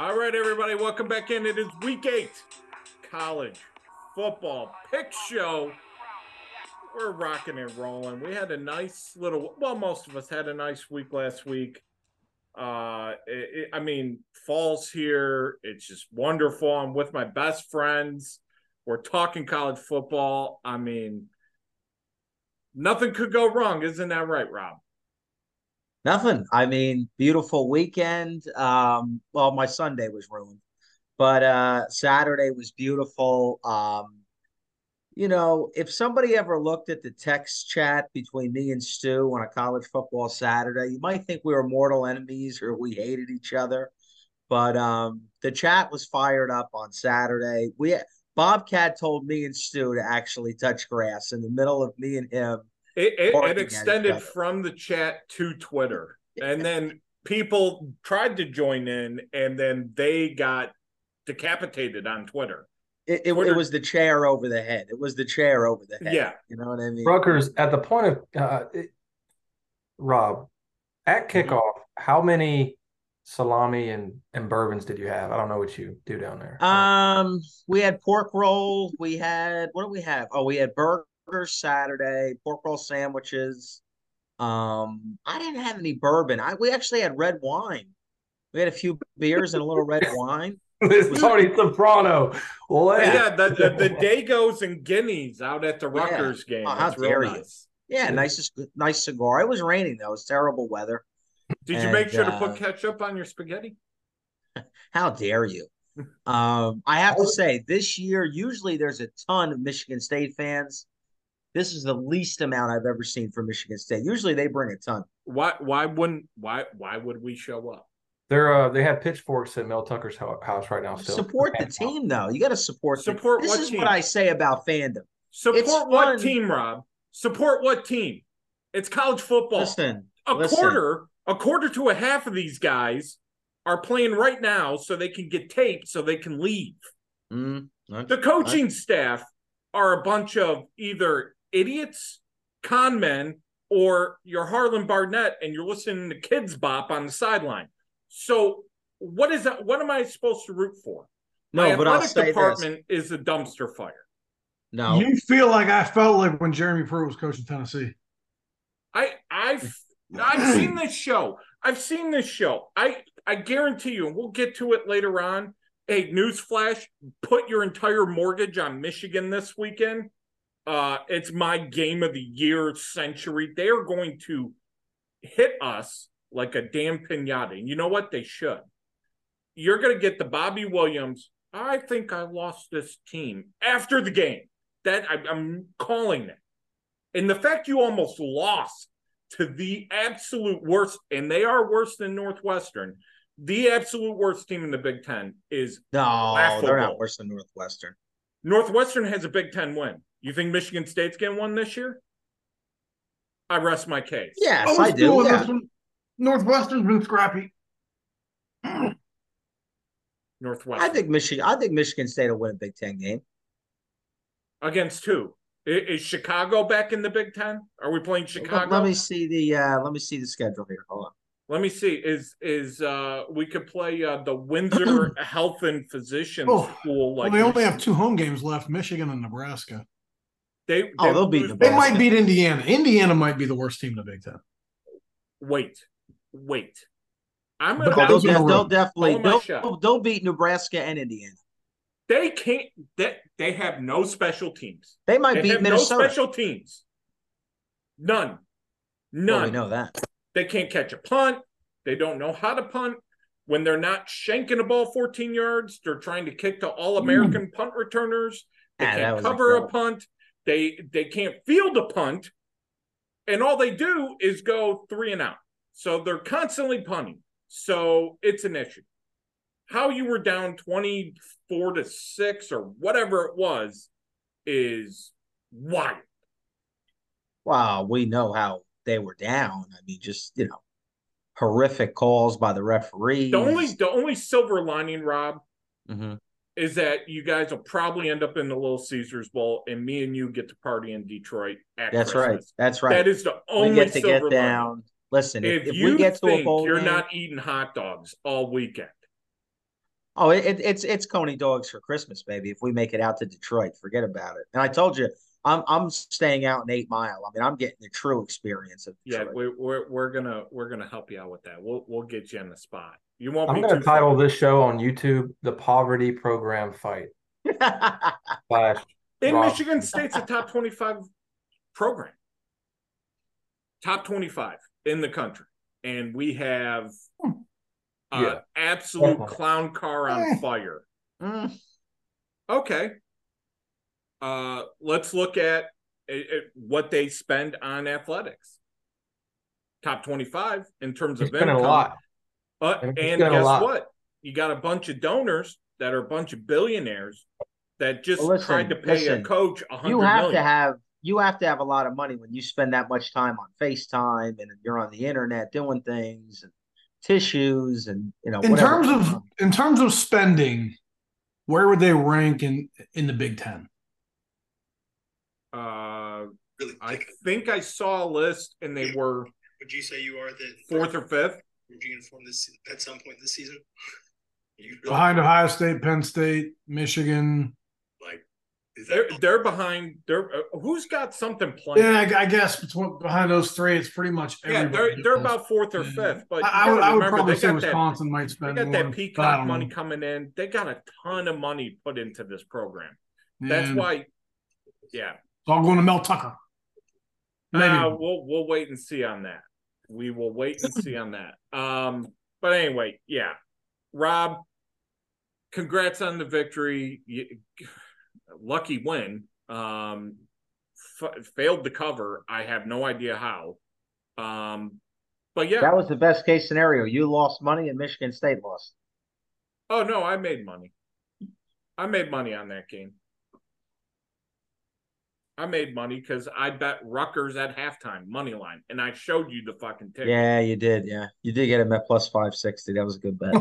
All right, everybody, welcome back in. It is week eight, college football pick show. We're rocking and rolling. We had a nice little, well, most of us had a nice week last week. Uh, it, it, I mean, fall's here. It's just wonderful. I'm with my best friends. We're talking college football. I mean, nothing could go wrong. Isn't that right, Rob? Nothing. I mean, beautiful weekend. Um, well, my Sunday was ruined, but uh Saturday was beautiful. Um, you know, if somebody ever looked at the text chat between me and Stu on a college football Saturday, you might think we were mortal enemies or we hated each other. But um, the chat was fired up on Saturday. We Bobcat told me and Stu to actually touch grass in the middle of me and him it, it, it extended from the chat to Twitter, and then people tried to join in, and then they got decapitated on Twitter. It, it, Twitter. it, was the chair over the head. It was the chair over the head. Yeah, you know what I mean. Rutgers at the point of uh, Rob at mm-hmm. kickoff. Mm-hmm. How many salami and and bourbons did you have? I don't know what you do down there. Um, we had pork roll. We had what do we have? Oh, we had burger burgers Saturday, pork roll sandwiches. Um, I didn't have any bourbon. I we actually had red wine. We had a few beers and a little red wine. It's Tony Soprano. Well, yeah, yeah the, the, the Daigos and Guineas out at the Rutgers yeah. game. Oh, how dare nice. you? Yeah, nice, nice cigar. It was raining though. It was terrible weather. Did and, you make sure uh, to put ketchup on your spaghetti? How dare you? um, I have to say, this year, usually there's a ton of Michigan State fans this is the least amount I've ever seen for Michigan State. Usually they bring a ton. Why why wouldn't why why would we show up? They're uh they have pitchforks at Mel Tucker's house right now. Still support the team though. You got to support. Support the, what This is what I say about fandom. Support what team, Rob? Support what team? It's college football. Listen, a listen. quarter, a quarter to a half of these guys are playing right now so they can get taped so they can leave. Mm, the coaching staff are a bunch of either idiots, con men, or you're Harlan Barnett and you're listening to Kidz Bop on the sideline. So what is that? What am I supposed to root for? No, My but athletic department this. is a dumpster fire. No, you feel like I felt like when Jeremy Pruitt was coaching Tennessee. I I've I've seen this show. I've seen this show. I I guarantee you, and we'll get to it later on. Hey, newsflash: put your entire mortgage on Michigan this weekend. Uh, it's my game of the year century. They are going to hit us like a damn pinata. And you know what? They should. You're going to get the Bobby Williams. I think I lost this team after the game. That I, I'm calling it. And the fact you almost lost to the absolute worst, and they are worse than Northwestern. The absolute worst team in the Big Ten is no, laughable. they're not worse than Northwestern. Northwestern has a Big Ten win. You think Michigan State's getting one this year? I rest my case. Yes, I, I do. Yeah. Northwestern's been scrappy. Northwestern. I think Michigan. I think Michigan State will win a Big Ten game. Against who? Is Chicago back in the Big Ten? Are we playing Chicago? Let, let me see the. uh Let me see the schedule here. Hold on. Let me see. Is is uh we could play uh the Windsor Health and Physicians oh, School? Like well, they only have two home games left: Michigan and Nebraska. They, they oh, they'll beat. They might beat Indiana. Indiana might be the worst team in the Big Ten. Wait, wait. I'm gonna. They'll, they'll, they'll definitely they'll, they'll beat Nebraska and Indiana. They can't. They they have no special teams. They might they beat Minnesota. No special teams. None. None. Well, we know that. They can't catch a punt. They don't know how to punt. When they're not shanking a ball 14 yards, they're trying to kick to all American mm. punt returners. They ah, can't cover a punt. They they can't field a punt. And all they do is go three and out. So they're constantly punting. So it's an issue. How you were down 24 to 6 or whatever it was is wild. Wow, we know how they were down. I mean, just, you know, horrific calls by the referees. The only the only silver lining, Rob, mm-hmm. Is that you guys will probably end up in the Little Caesars Bowl, and me and you get to party in Detroit. That's Christmas. right. That's right. That is the only we get to get down. Lining. Listen, if, if, you we get to a bowl you're game, not eating hot dogs all weekend, Oh, it, it's it's Coney dogs for Christmas, baby. If we make it out to Detroit, forget about it. And I told you, I'm I'm staying out in Eight Mile. I mean, I'm getting the true experience of Yeah, we're, we're we're gonna we're gonna help you out with that. We'll we'll get you on the spot. You won't. I'm be going to title far. this show on YouTube "The Poverty Program Fight." Slash In Rob. Michigan State's a top twenty-five program, top twenty-five in the country, and we have uh, Yeah, absolute definitely. clown car on Eh. fire. Mm, Okay. Uh, let's look at uh, uh, what they spend on athletics. Top twenty-five in terms He's of spending income. a lot. But And he's and guess lot. what? You got a bunch of donors that are a bunch of billionaires that just Well, listen, tried to pay listen. a coach a hundred you have million. to have you have to have a lot of money when you spend that much time on FaceTime and you're on the internet doing things and tissues and you know In whatever. terms of in terms of spending, where would they rank in in the Big Ten? Uh, Really I think I saw a list and they were Would you say you are the fourth or fifth. Would you inform this at some point this season? Really, Behind Ohio State, Penn State, Michigan. like is They're they're behind. They're uh, who's got something playing? Yeah, I, I guess between, behind those three, it's pretty much Yeah, everybody. they're they're about fourth or fifth. But I, I would, gotta I would probably say got that- Wisconsin might They spend got more, that but I peacock money know. coming in. They got a ton of money put into this program. That's And why, yeah. It's all going to Mel Tucker. Maybe. Uh, we'll we'll wait and see on that. We will wait and see on that. Um, but anyway, yeah, Rob, congrats on the victory. You, lucky win. Um, f- failed to cover. I have no idea how. Um, but yeah. that was the best case scenario. You lost money and Michigan State lost. oh no, I made money. I made money on that game. I made money because I bet Rutgers at halftime money line, and I showed you the fucking ticket. Yeah, you did. Yeah, you did get him at plus five sixty. That was a good bet.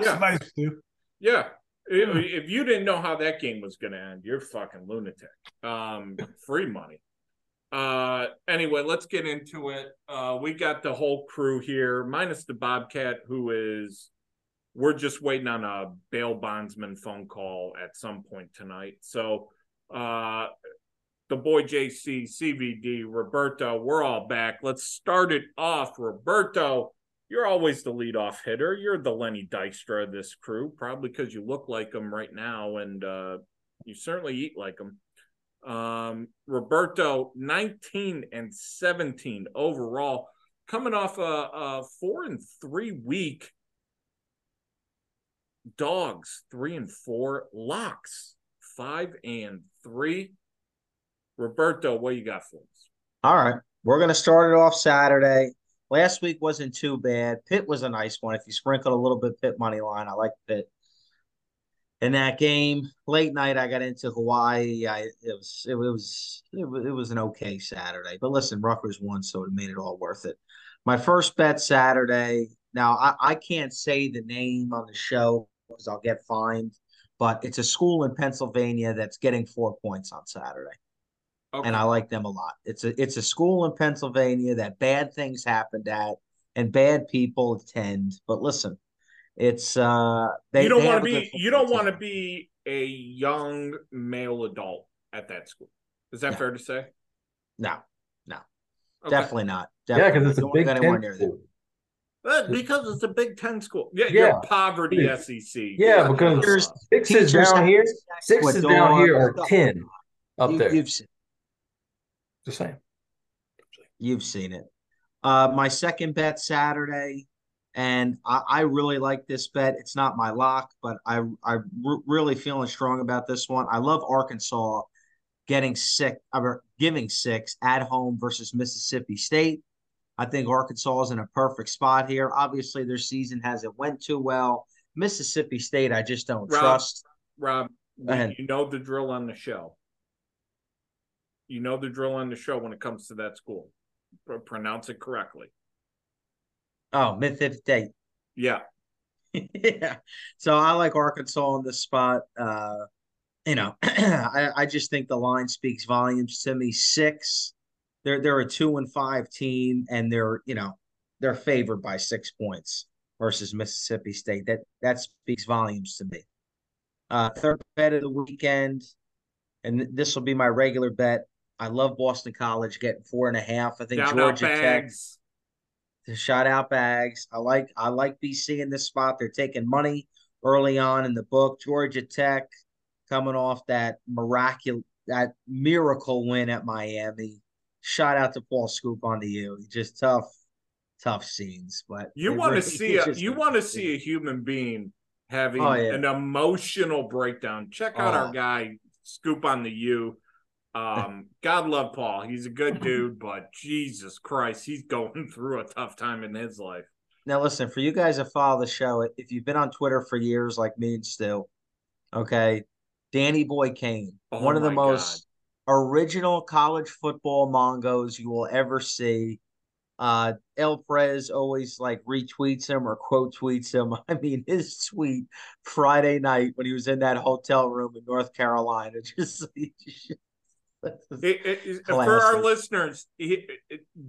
Yeah. nice too. Yeah. If-. If you didn't know how that game was going to end, you're fucking lunatic. Um, free money. Uh, anyway, let's get into it. Uh, we got the whole crew here, minus the Bobcat, who is. We're just waiting on a bail bondsman phone call at some point tonight. So, uh, the boy JC, CVD, Roberto, we're all back. Let's start it off. Roberto, you're always the leadoff hitter. You're the Lenny Dykstra of this crew, probably because you look like him right now, and uh, you certainly eat like him. Um, Roberto, 19 and 17 overall, coming off a, a four and three week. Dogs, three and four. Locks, five and three. Roberto, what you got for us? All right, we're gonna start it off Saturday. Last week wasn't too bad. Pitt was a nice one. If you sprinkle a little bit Pitt money line, I like Pitt. In that game, late night, I got into Hawaii. I it was it was it was, it was an okay Saturday. But listen, Rutgers won, so it made it all worth it. My first bet Saturday. Now I, I can't say the name on the show because I'll get fined, but it's a school in Pennsylvania that's getting four points on Saturday Okay. and I like them a lot. It's a it's a school in Pennsylvania that bad things happened at and bad people attend. But listen, it's uh they you don't want to be you don't want to be a young male adult at that school. Is that No. fair to say? no no Okay. definitely not. Yeah, because it's a Big go Ten near there. school. Because it's a Big Ten school. Yeah, Yeah. you're poverty Yeah. SEC. Yeah, because Teachers- sixes teachers down have here, sex sixes down here dogs, are ten up You- there. You've seen, Just saying. you've seen it. Uh, my second bet Saturday, and I, I really like this bet. It's not my lock, but I I'm re- really feeling strong about this one. I love Arkansas getting sick, or giving six at home versus Mississippi State. I think Arkansas is in a perfect spot here. Obviously, their season hasn't went too well. Mississippi State, I just don't Rob, trust. Rob, you know the drill on the show. You know the drill on the show when it comes to that school. Pr- pronounce it correctly. Oh, Mississippi State. Yeah. yeah. So I like Arkansas on this spot. Uh, you know, I, I just think the line speaks volumes to me. Six, they're they're a two and five team, and they're you know they're favored by six points versus Mississippi State. That that speaks volumes to me. Uh, third bet of the weekend, and this will be my regular bet. I love Boston College getting four and a half. I think out Georgia Tech the shot out bags. I like I like BC in this spot. They're taking money early on in the book. Georgia Tech coming off that miraculous that miracle win at Miami. Shout out to Paul Scoop on the U. Just tough, tough scenes. But You want to see a you want to see. a human being having Oh, yeah. an emotional breakdown. Check out our Oh. guy Scoop on the U. Um, God love Paul. He's a good dude, but Jesus Christ, he's going through a tough time in his life. Now, listen, for you guys that follow the show, if you've been on Twitter for years like me and Stu, okay, Danny Boy Kane, Oh one of the most original college football mongos you will ever see. Uh, El Prez always like retweets him or quote tweets him. I mean, his tweet Friday night when he was in that hotel room in North Carolina, just, It- it- it- for our listeners, he,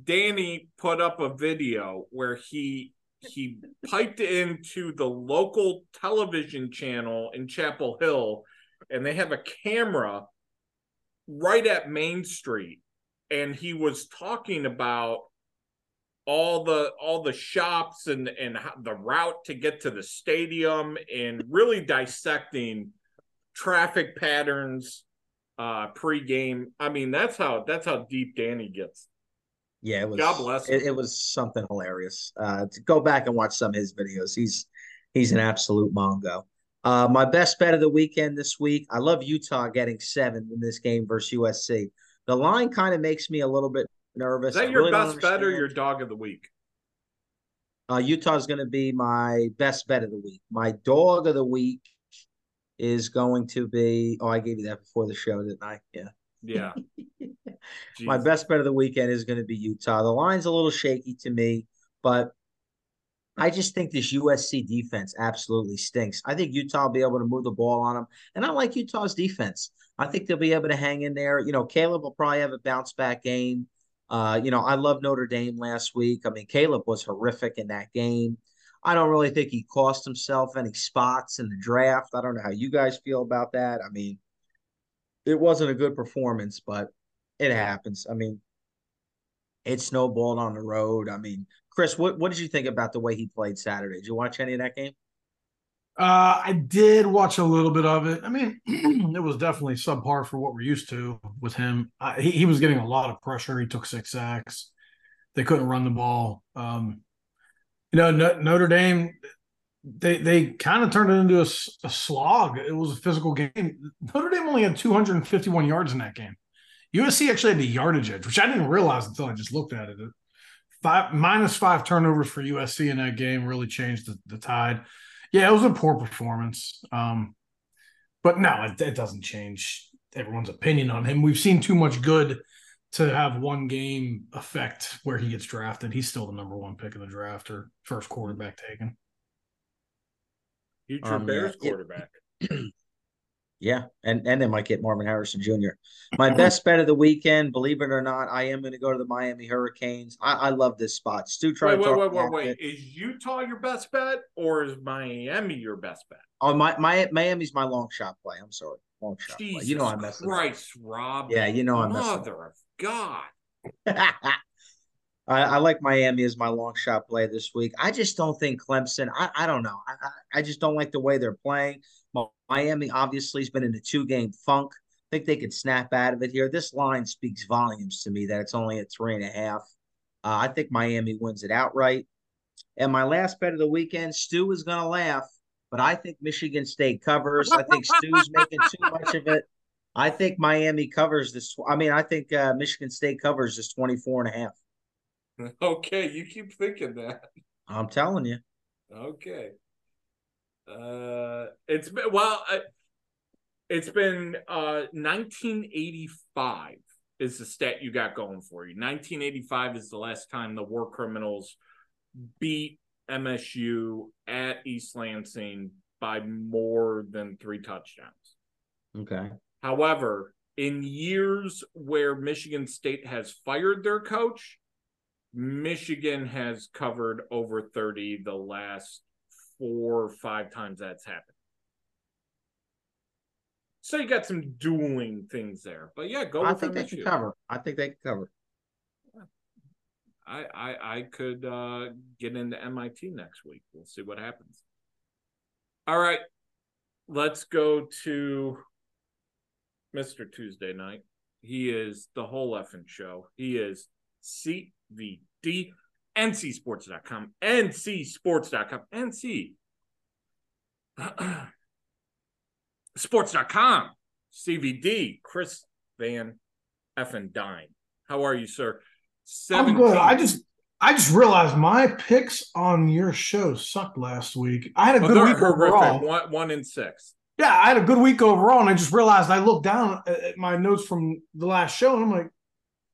Danny put up a video where he he piped into the local television channel in Chapel Hill, and they have a camera right at Main Street, and he was talking about all the all the shops and and the route to get to the stadium, and really dissecting traffic patterns uh pre-game. I mean, that's how that's how deep Danny gets. yeah, it was. God bless. It, it was something hilarious. Uh, to go back and watch some of his videos, he's he's an absolute mongo. Uh, my best bet of the weekend this week. I love Utah getting seven in this game versus USC. The line kind of makes me a little bit nervous. Is that I your really best bet or your dog of the week? Uh, is going to be my best bet of the week. My dog of the week is going to be. Oh, I gave you that before the show, didn't I? Yeah. Yeah. My best bet of the weekend is going to be Utah. The line's a little shaky to me, but I just think this USC defense absolutely stinks. I think Utah will be able to move the ball on them, and I like Utah's defense. I think they'll be able to hang in there. You know, Caleb will probably have a bounce back game. Uh, you know, I love Notre Dame last week. I mean, Caleb was horrific in that game. I don't really think he cost himself any spots in the draft. I don't know how you guys feel about that. I mean, it wasn't a good performance, but it happens. I mean, it snowballed on the road. I mean, Chris, what, what did you think about the way he played Saturday? Did you watch any of that game? Uh, I did watch a little bit of it. I mean, it was definitely subpar for what we're used to with him. He, he was getting a lot of pressure. He took six sacks. They couldn't run the ball. Um, you know, no, Notre Dame, they they kind of turned it into a slog. It was a physical game. Notre Dame only had 251 yards in that game. USC actually had the yardage edge, which I didn't realize until I just looked at it. Five minus five turnovers for USC in that game really changed the, the tide. Yeah, it was a poor performance. Um, but no, it, it doesn't change everyone's opinion on him. We've seen too much good to have one game affect where he gets drafted. He's still the number one pick in the draft or first quarterback taken. Future Um, Bears yeah, quarterback. Yeah, and and they might get Marvin Harrison Jr. My best bet of the weekend, believe it or not, I am going to go to the Miami Hurricanes. I, I love this spot. Stu tried Wait, wait, wait, wait, wait. it. Is Utah your best bet or is Miami your best bet? Oh, my, my Miami's my long shot play. I'm sorry, long shot play. You know I'm messing. up. Christ, Rob. Yeah, you know I'm messing. Mother of God. I, I like Miami as my long shot play this week. I just don't think Clemson. I, I don't know. I, I just don't like the way they're playing. Miami obviously has been in a two game funk. I think they could snap out of it here. This line speaks volumes to me that it's only at three and a half. Uh, I think Miami wins it outright. And my last bet of the weekend, Stu is going to laugh, but I think Michigan State covers. I think Stu's making too much of it. I think Miami covers this. I mean, I think uh, Michigan State covers this 24 and a half. Okay, you keep thinking that. I'm telling you. Okay. Uh, it's been well. Uh, it's been uh 1985 is the stat you got going for you. 1985 is the last time the War Criminals beat MSU at East Lansing by more than three touchdowns. Okay. However, in years where Michigan State has fired their coach, Michigan has covered over 30 the last four or five times that's happened. So you got some dueling things there. But yeah, go I think they MSU. can cover. I think they can cover. I, I I could uh, get into MIT next week. We'll see what happens. All right, let's go to Mr. Tuesday night. He is the whole effing show. He is CVD, NCSports.com, NCSports.com, NC Sports.com, NC Sports.com, CVD, Chris Van Effin Dine. How are you, sir? I'm good. I just I just realized my picks on your show sucked last week. I had a Well, good week horrific. overall. One, one in six. Yeah, I had a good week overall, and I just realized I looked down at my notes from the last show, and I'm like,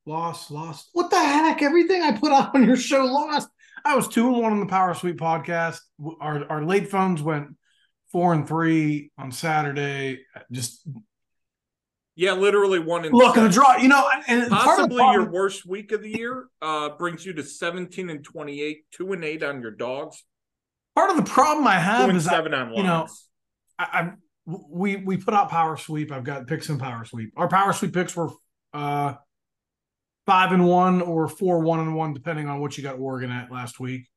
lost, lost. What the heck? Everything I put out on your show lost. I was two and one on the Power Sweep podcast. Our our late phones went four and three on Saturday. Just Yeah, literally one in look at the draw. You know, and Possibly problem- your worst week of the year uh, brings you to 17 and 28, 2 and 8 on your dogs, part of the problem I have and is I, 7 on you know, lines. I, I'm we we put out power sweep. I've got picks in power sweep. Our power sweep picks were uh five and one or four one and one, depending on what you got Oregon at last week.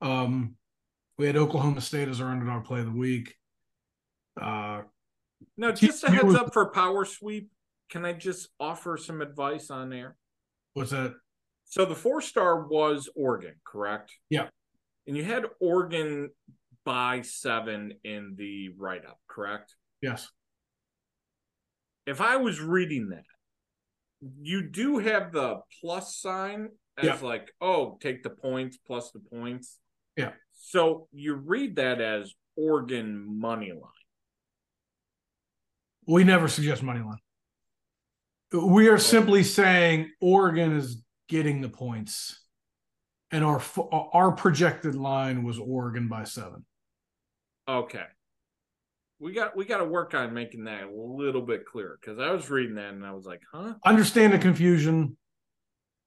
Um, we had Oklahoma State as our underdog play of the week. Uh, Now, just a heads was- up for Power Sweep. Can I just offer some advice on there? what's that? So the four star was Oregon, correct? Yeah. And you had Oregon by seven in the write up, correct? Yes, if I was reading that, you do have the plus sign as Yeah. like, oh, take the points plus the points. Yeah. So you read that as Oregon money line. we never suggest money line. We are simply saying Oregon is getting the points, and our our projected line was Oregon by seven. Okay. We got we got to work on making that a little bit clearer because I was reading that and I was like, huh? understand the confusion.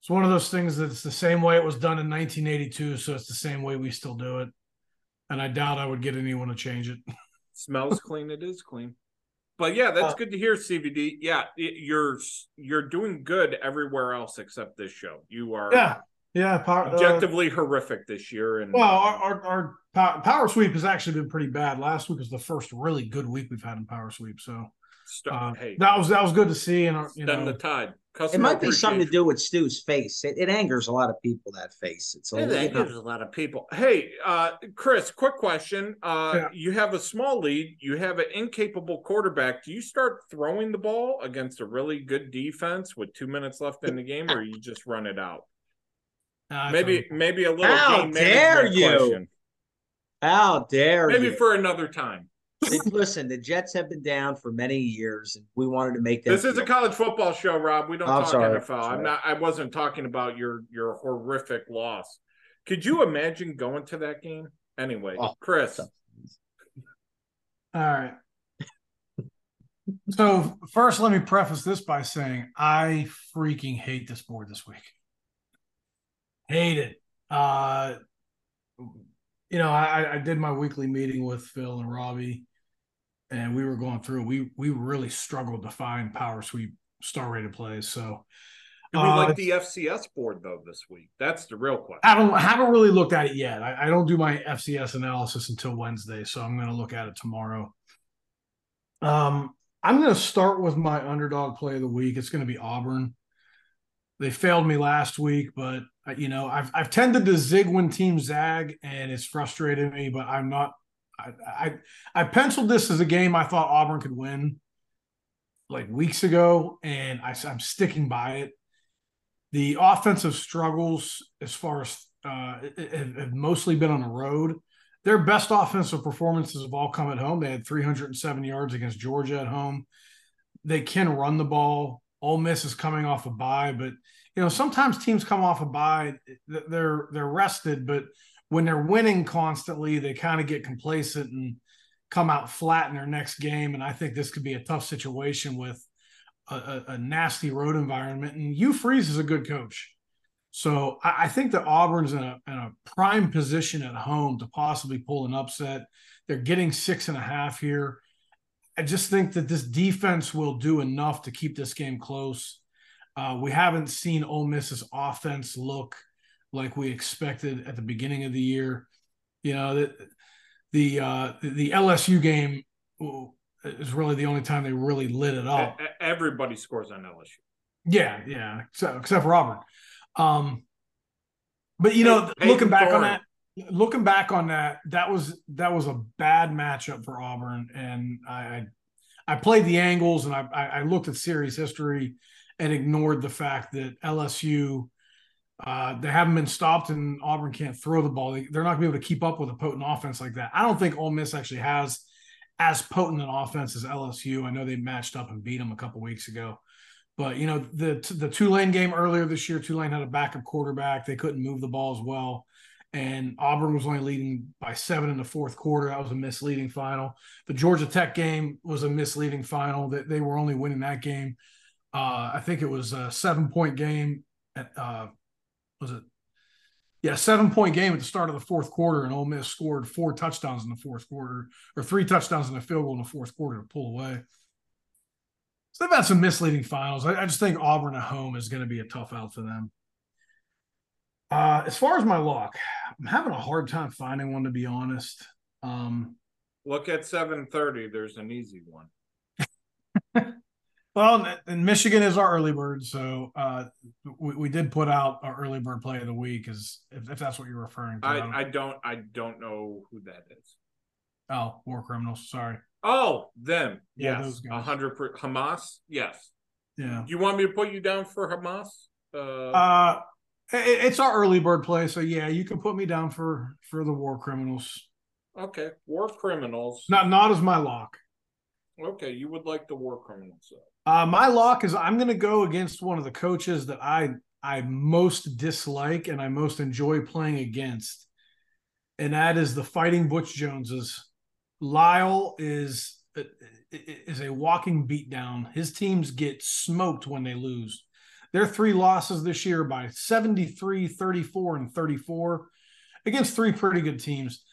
It's one of those things that's the same way it was done in 1982, so it's the same way we still do it. And I doubt I would get anyone to change it. Smells clean. It is clean. But yeah, that's Uh, good to hear, CVD. Yeah, it- you're you're doing good everywhere else except this show. You are Yeah, yeah. Power, uh, objectively horrific this year, and well, our, our our power sweep has actually been pretty bad. Last week was the first really good week we've had in power sweep, so st- uh, hey, that was that was good to see. And you know, the tide. It might be something to do with Stu's face. It, it angers a lot of people. That face. It's a Yeah, that little. gives a lot of people. Hey, uh, Chris, quick question. Uh, Yeah. You have a small lead. You have an incapable quarterback. Do you start throwing the ball against a really good defense with two minutes left in the game, or you just run it out? Uh, Maybe, maybe a little How game dare you. question. How dare Maybe you? for another time. Listen, the Jets have been down for many years, and we wanted to make them. This is a college football show, Rob. We don't I'm talk sorry. NFL. I'm not. I wasn't talking about your your horrific loss. Could you imagine going to that game? Anyway, Oh, Chris. so- All right. So first, let me preface this by saying I freaking hate this board this week. Hate it. Uh, you know, I, I did my weekly meeting with Phil and Robbie, and we were going through. We we really struggled to find power sweep star rated plays. So Do we uh, like the FCS board though this week? That's the real question. I don't I haven't really looked at it yet. I, I don't do my FCS analysis until Wednesday, so I'm going to look at it tomorrow. Um, I'm going to start with my underdog play of the week. It's going to be Auburn. They failed me last week, but uh, you know I've I've tended to zig when teams zag, and it's frustrated me. But I'm not. I I, I penciled this as a game I thought Auburn could win, like weeks ago, and I, I'm sticking by it the offensive struggles as far as uh, have mostly been on the road. Their best offensive performances have all come at home. They had 307 yards against Georgia at home. They can run the ball. Ole Miss is coming off a bye, but you know sometimes teams come off a bye. They're they're rested, but when they're winning constantly, they kind of get complacent and come out flat in their next game. And I think this could be a tough situation with a, a, a nasty road environment. And Hugh Freeze is a good coach. So I, I think that Auburn's in a, in a prime position at home to possibly pull an upset. They're getting six and a half here. I just think that this defense will do enough to keep this game close. Uh, we haven't seen Ole Miss's offense look like we expected at the beginning of the year. You know, the the uh, the LSU game is really the only time they really lit it up. Everybody scores on LSU. Yeah, yeah, except, except for Auburn. Um, but you know, Peyton looking back on that, looking back on that, that was that was a bad matchup for Auburn, and I I played the angles and I I looked at series history and ignored the fact that LSU uh, they haven't been stopped and Auburn can't throw the ball. They, are not going to be able to keep up with a potent offense like that. I don't think Ole Miss actually has as potent an offense as LSU. I know they matched up and beat them a couple weeks ago. But you know the the Tulane game earlier this year, Tulane had a backup quarterback. They couldn't move the ball as well, and Auburn was only leading by seven in the fourth quarter. That was a misleading final. The Georgia Tech game was a misleading final. That they were only winning that game. Uh, I think it was a seven point game. At, uh, was it? Yeah, seven point game at the start of the fourth quarter, and Ole Miss scored four touchdowns in the fourth quarter, or three touchdowns in the field goal in the fourth quarter to pull away. So they've had some misleading finals. I, I just think Auburn at home is going to be a tough out for them. Uh, as far as my lock, I'm having a hard time finding one to be honest. Um, Look at 7:30. There's an easy one. well, and Michigan is our early bird, so uh, we, we did put out our early bird play of the week, is if, if that's what you're referring to. I, I don't I don't know who that is. Oh, war criminals. Sorry. Oh, them. Yeah, yes. A hundred per Hamas. Yes. Yeah. Do you want me to put you down for Hamas? Uh, uh it's our early bird play, so yeah, you can put me down for for the war criminals. Okay, war criminals. Not not as my lock. Okay, you would like the war criminals. Uh, my lock is I'm going to go against one of the coaches that I I most dislike and I most enjoy playing against, and that is the Fighting Butch Joneses. Lyle is is a walking beatdown. His teams get smoked when they lose. Their three losses this year by 73, 34, and 34 against three pretty good teams.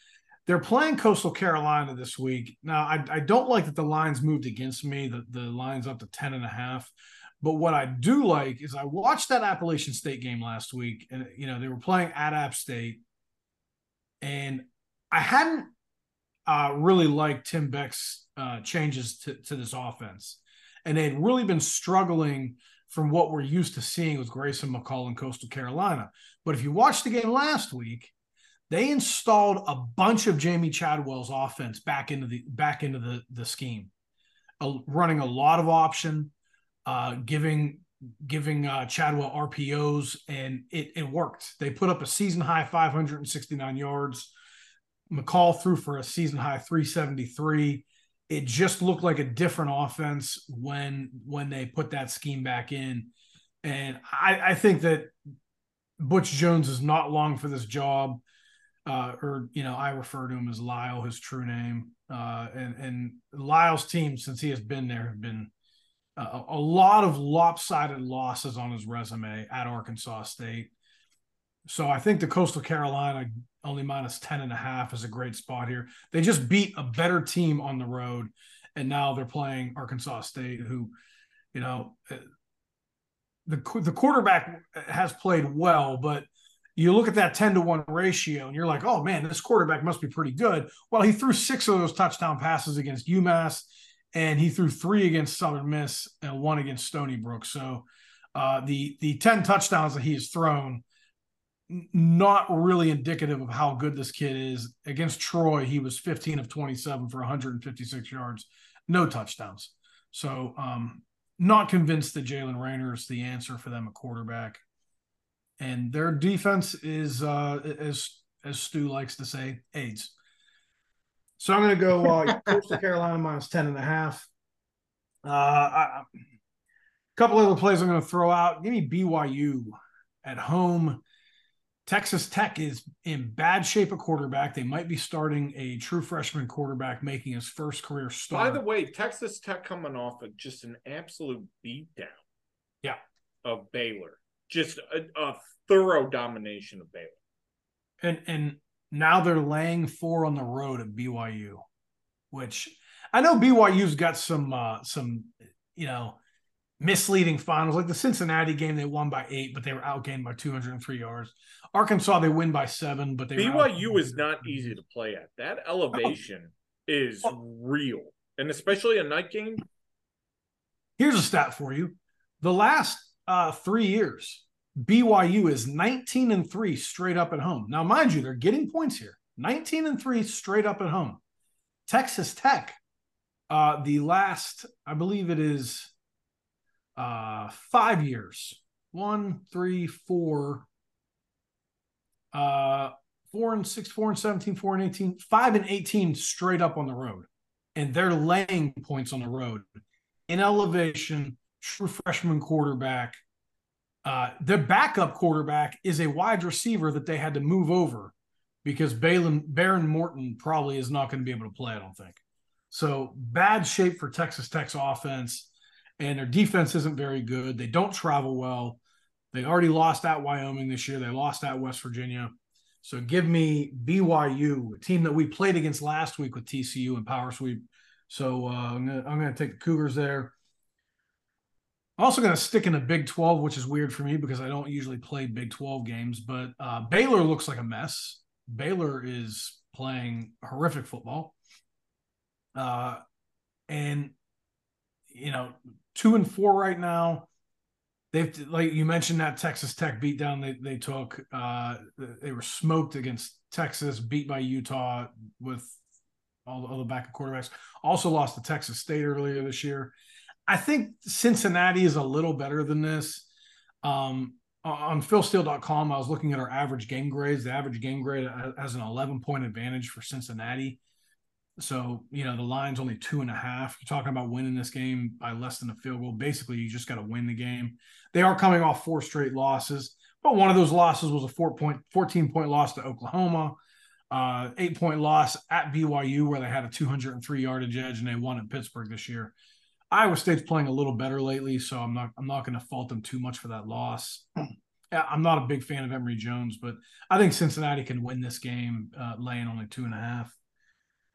They're playing Coastal Carolina this week. Now, I, I don't like that the lines moved against me, the, the line's up to 10 and a half. But what I do like is I watched that Appalachian State game last week, and you know, they were playing at App State. And I hadn't uh, really liked Tim Beck's uh, changes to, to this offense. And they had really been struggling from what we're used to seeing with Grayson McCall in Coastal Carolina. But if you watched the game last week, they installed a bunch of Jamie Chadwell's offense back into the back into the, the scheme, uh, running a lot of option, uh, giving giving uh, Chadwell RPOs, and it, it worked. They put up a season high 569 yards. McCall threw for a season high 373. It just looked like a different offense when when they put that scheme back in. And I, I think that Butch Jones is not long for this job. Uh, or you know, I refer to him as Lyle, his true name. Uh, and and Lyle's team, since he has been there, have been a, a lot of lopsided losses on his resume at Arkansas State. So I think the Coastal Carolina only minus 10 and a half is a great spot here. They just beat a better team on the road. And now they're playing Arkansas State, who, you know, the, the quarterback has played well, but you look at that 10 to 1 ratio and you're like, oh man, this quarterback must be pretty good. Well, he threw six of those touchdown passes against UMass, and he threw three against Southern Miss and one against Stony Brook. So uh, the the 10 touchdowns that he has thrown not really indicative of how good this kid is. Against Troy, he was 15 of 27 for 156 yards, no touchdowns. So, um, not convinced that Jaylen Raynor is the answer for them at quarterback. And their defense is, uh, as as Stu likes to say, AIDS. So I'm going to go uh, Coastal Carolina minus 10 and a half. Uh, I, a couple other plays I'm going to throw out. Give me BYU at home Texas Tech is in bad shape at quarterback. They might be starting a true freshman quarterback making his first career start. By the way, Texas Tech coming off of just an absolute beatdown. Yeah. Of Baylor. just a, a thorough domination of Baylor. And and now they're laying four on the road at BYU, which I know BYU's got some uh some you know misleading finals like the Cincinnati game they won by 8 but they were outgained by 203 yards. Arkansas they win by 7 but they BYU is not easy to play at. That elevation is real. And especially a night game. Here's a stat for you. The last uh 3 years BYU is 19 and 3 straight up at home. Now, mind you, they're getting points here. 19 and 3 straight up at home. Texas Tech, uh, the last, I believe it is uh, five years. One, three, four, uh, four and six, four and 17, four and 18, five and 18 straight up on the road. And they're laying points on the road in elevation, true freshman quarterback uh, their backup quarterback is a wide receiver that they had to move over because Balin, Behren Morton probably is not going to be able to play, I don't think. So bad shape for Texas Tech's offense, and their defense isn't very good. They don't travel well. They already lost at Wyoming this year. They lost at West Virginia. So give me BYU, a team that we played against last week with TCU and Power Sweep. So uh, I'm going to take the Cougars there. I'm also going to stick in the Big 12, which is weird for me because I don't usually play Big 12 games. But uh, Baylor looks like a mess. Baylor is playing horrific football. Uh, and, you know, two and four right now. They've, like you mentioned, that Texas Tech beatdown they, they took. Uh, they were smoked against Texas, beat by Utah with all the other backup quarterbacks. Also lost to Texas State earlier this year. I think Cincinnati is a little better than this. Um, on philsteele.com, I was looking at our average game grades. The average game grade has an 11 point advantage for Cincinnati. So, you know, the line's only two and a half. You're talking about winning this game by less than a field goal. Basically, you just got to win the game. They are coming off four straight losses, but one of those losses was a four point, 14 point loss to Oklahoma, uh, eight point loss at BYU, where they had a 203 yardage edge and they won at Pittsburgh this year. Iowa State's playing a little better lately, so I'm not I'm not going to fault them too much for that loss. I'm not a big fan of Emory Jones, but I think Cincinnati can win this game, uh, laying only two and a half.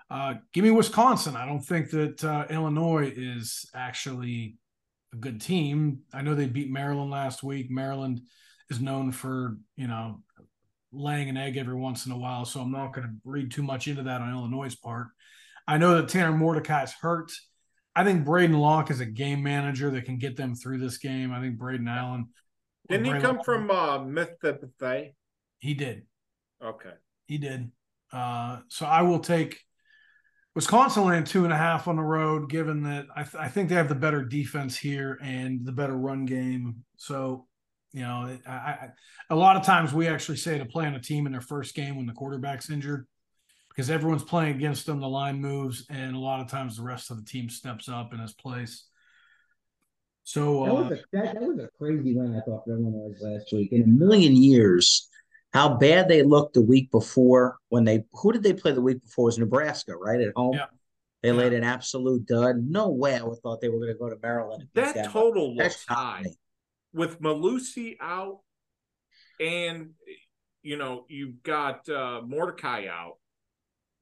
Uh, give me Wisconsin. I don't think that uh, Illinois is actually a good team. I know they beat Maryland last week. Maryland is known for you know laying an egg every once in a while, so I'm not going to read too much into that on Illinois' part. I know that Tanner Mordecai is hurt. I think Braedyn Locke is a game manager that can get them through this game. I think Braden Allen. Didn't he come Locke, from uh, Mississippi? He did. Okay. He did. Uh, so I will take Wisconsin land two and a half on the road, given that I, th- I, think they have the better defense here and the better run game. So, you know, I, I, a lot of times we actually say to play on a team in their first game when the quarterback's injured because everyone's playing against them. The line moves, and a lot of times the rest of the team steps up in his place. So that, was uh, a, that, that was a crazy win I thought for was last week. In a million years, how bad they looked the week before when they who did they play the week before? It was Nebraska, right at home. Yeah. They yeah. laid an absolute dud. No way I would thought they were going to go to Maryland. That total looks high. With Mellusi out, and you know you've got uh, Mordecai out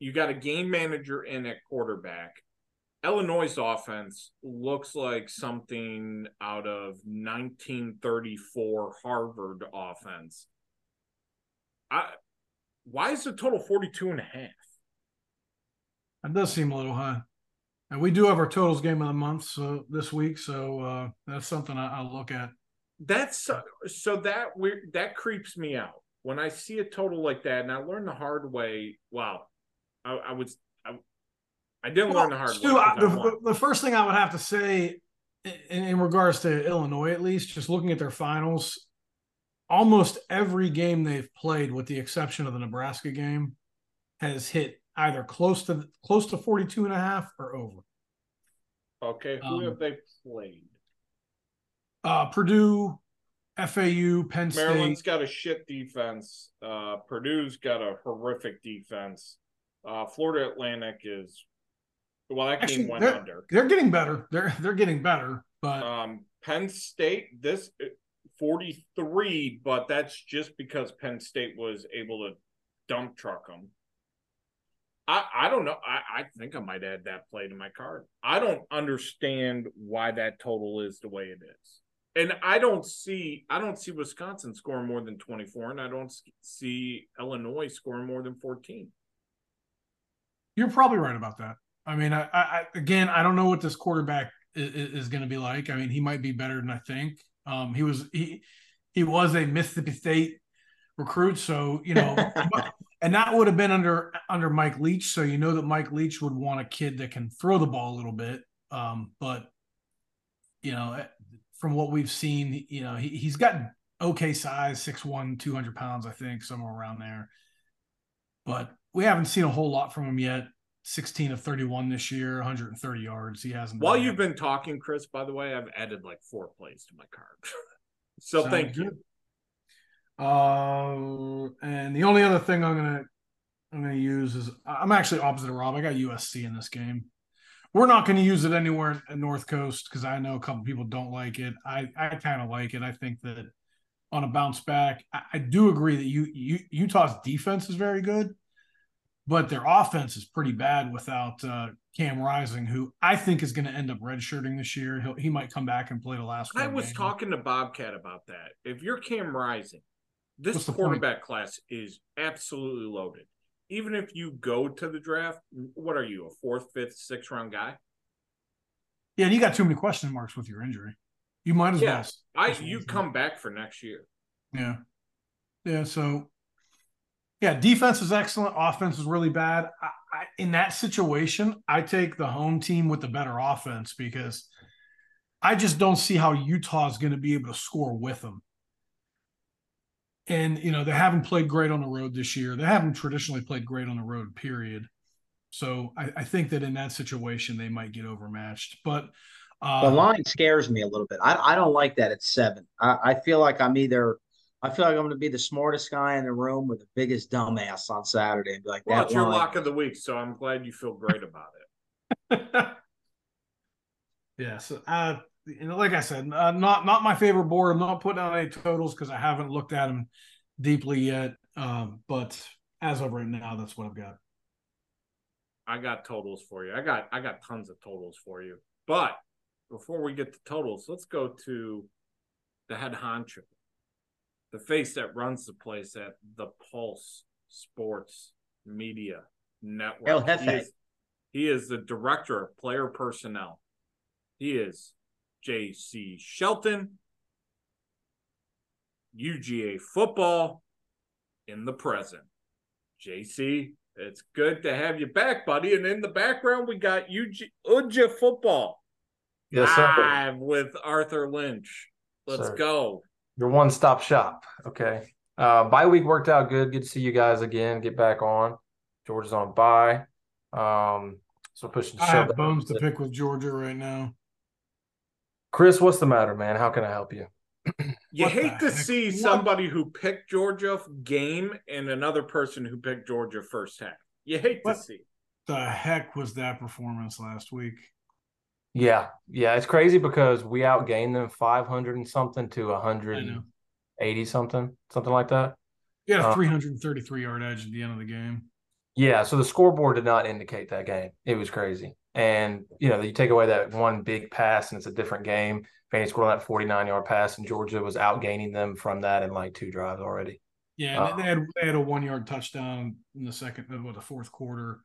you got a game manager in at quarterback. Illinois' offense looks like something out of 1934 Harvard offense. I, why is the total 42 and a half? That does seem a little high. And we do have our totals game of the month so this week, so uh, that's something I, will look at. That's so that we that creeps me out when I see a total like that, and I learned the hard way. Wow, I, I would I, I didn't well, learn the hard Stu, I, the, the, first thing I would have to say in, in regards to Illinois, at least, just looking at their finals, almost every game they've played, with the exception of the Nebraska game, has hit either close to close to 42 and a half or over. Okay, who um, have they played? Uh Purdue, FAU, Penn State. Maryland's got a shit defense. Uh Purdue's got a horrific defense. Uh, Florida Atlantic is well, that Actually, game went they're, under. They're getting better. They're they're getting better, but um, Penn State this 43, but that's just because Penn State was able to dump truck them. I, I don't know. I, I think I might add that play to my card. I don't understand why that total is the way it is. And I don't see I don't see Wisconsin scoring more than 24 and I don't see Illinois scoring more than 14. You're probably right about that. I mean, I, I again, I don't know what this quarterback is, is going to be like. I mean, he might be better than I think. Um, he was he he was a Mississippi State recruit, so you know, and that would have been under under Mike Leach. So you know that Mike Leach would want a kid that can throw the ball a little bit. Um, but you know, eh, from what we've seen, you know, he, he's got okay size, 6'1", 200 pounds, I think, somewhere around there. But we haven't seen a whole lot from him yet. 16 of 31 this year, 130 yards. He hasn't. While you've been talking, Chris, by the way, I've added like four plays to my card. so Sounds thank good. you. Uh, and the only other thing I'm gonna I'm gonna use is I'm actually opposite of Rob. I got USC in this game. We're not going to use it anywhere in North Coast because I know a couple people don't like it. I I kind of like it. I think that on a bounce back, I, I do agree that you, you Utah's defense is very good but their offense is pretty bad without uh, Cam Rising, who I think is going to end up redshirting this year. He'll, he might come back and play the last. I was game. talking to Bobcat about that. If you're Cam Rising, this quarterback point? class is absolutely loaded. Even if you go to the draft, what are you, a fourth, fifth, sixth round guy? Yeah, and you got too many question marks with your injury. You might as yeah, well. I you come back for next year. Yeah, yeah. So yeah, defense is excellent. Offense is really bad. I, I, in that situation, I take the home team with the better offense because I just don't see how Utah is going to be able to score with them. And you know they haven't played great on the road this year. They haven't traditionally played great on the road. Period. So I, I think that in that situation they might get overmatched. But uh, the line scares me a little bit. I, I don't like that at seven. I, I feel like I'm either I feel like I'm going to be the smartest guy in the room with the biggest dumbass on Saturday and be like, well, it's your lock of the week, so I'm glad you feel great about it. yeah, so uh, you know, like I said, uh, not not my favorite board. I'm not putting out any totals because I haven't looked at them deeply yet. Um, but as of right now, that's what I've got. I got totals for you. I got I got tons of totals for you. But before we get to totals, let's go to the head honcho the face that runs the place at the Pulse Sports Media Network. El Jefe. He is, he is the director of player personnel. He is J.C. Shelton, UGA football in the present. JC, it's good to have you back, buddy. And in the background, we got UG, UGA football. Yes, live with Arthur Lynch. Let's sir. go your one stop shop. Okay. Uh, bye week worked out good. Good to see you guys again. Get back on. Georgia's on bye. Um, so pushing. I have bones to pick with Georgia right now. Chris, what's the matter, man? How can I help you? you what hate to heck? see what? somebody who picked Georgia game and another person who picked Georgia first half. You hate what to see. The heck was that performance last week? Yeah, yeah, it's crazy because we outgained them five hundred and something to hundred eighty something, something like that. You had a um, three hundred and thirty-three yard edge at the end of the game. Yeah, so the scoreboard did not indicate that game. It was crazy, and you know you take away that one big pass and it's a different game. Vandy scored on that forty-nine yard pass, and Georgia was outgaining them from that in like two drives already. Yeah, um, they had they had a one yard touchdown in the second, what the fourth quarter.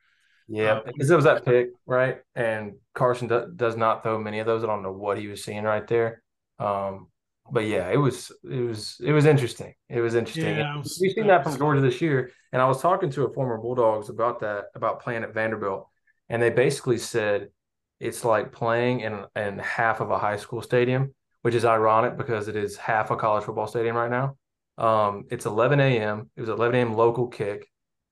Yeah, because uh, it was that pick, right? And Carson do, does not throw many of those. I don't know what he was seeing right there. Um, but yeah, it was it was it was interesting. It was interesting. Yeah, was, We've seen that from Georgia this year. And I was talking to a former Bulldogs about that, about playing at Vanderbilt, and they basically said it's like playing in in half of a high school stadium, which is ironic because it is half a college football stadium right now. Um, it's 11 a.m. It was 11 a.m. local kick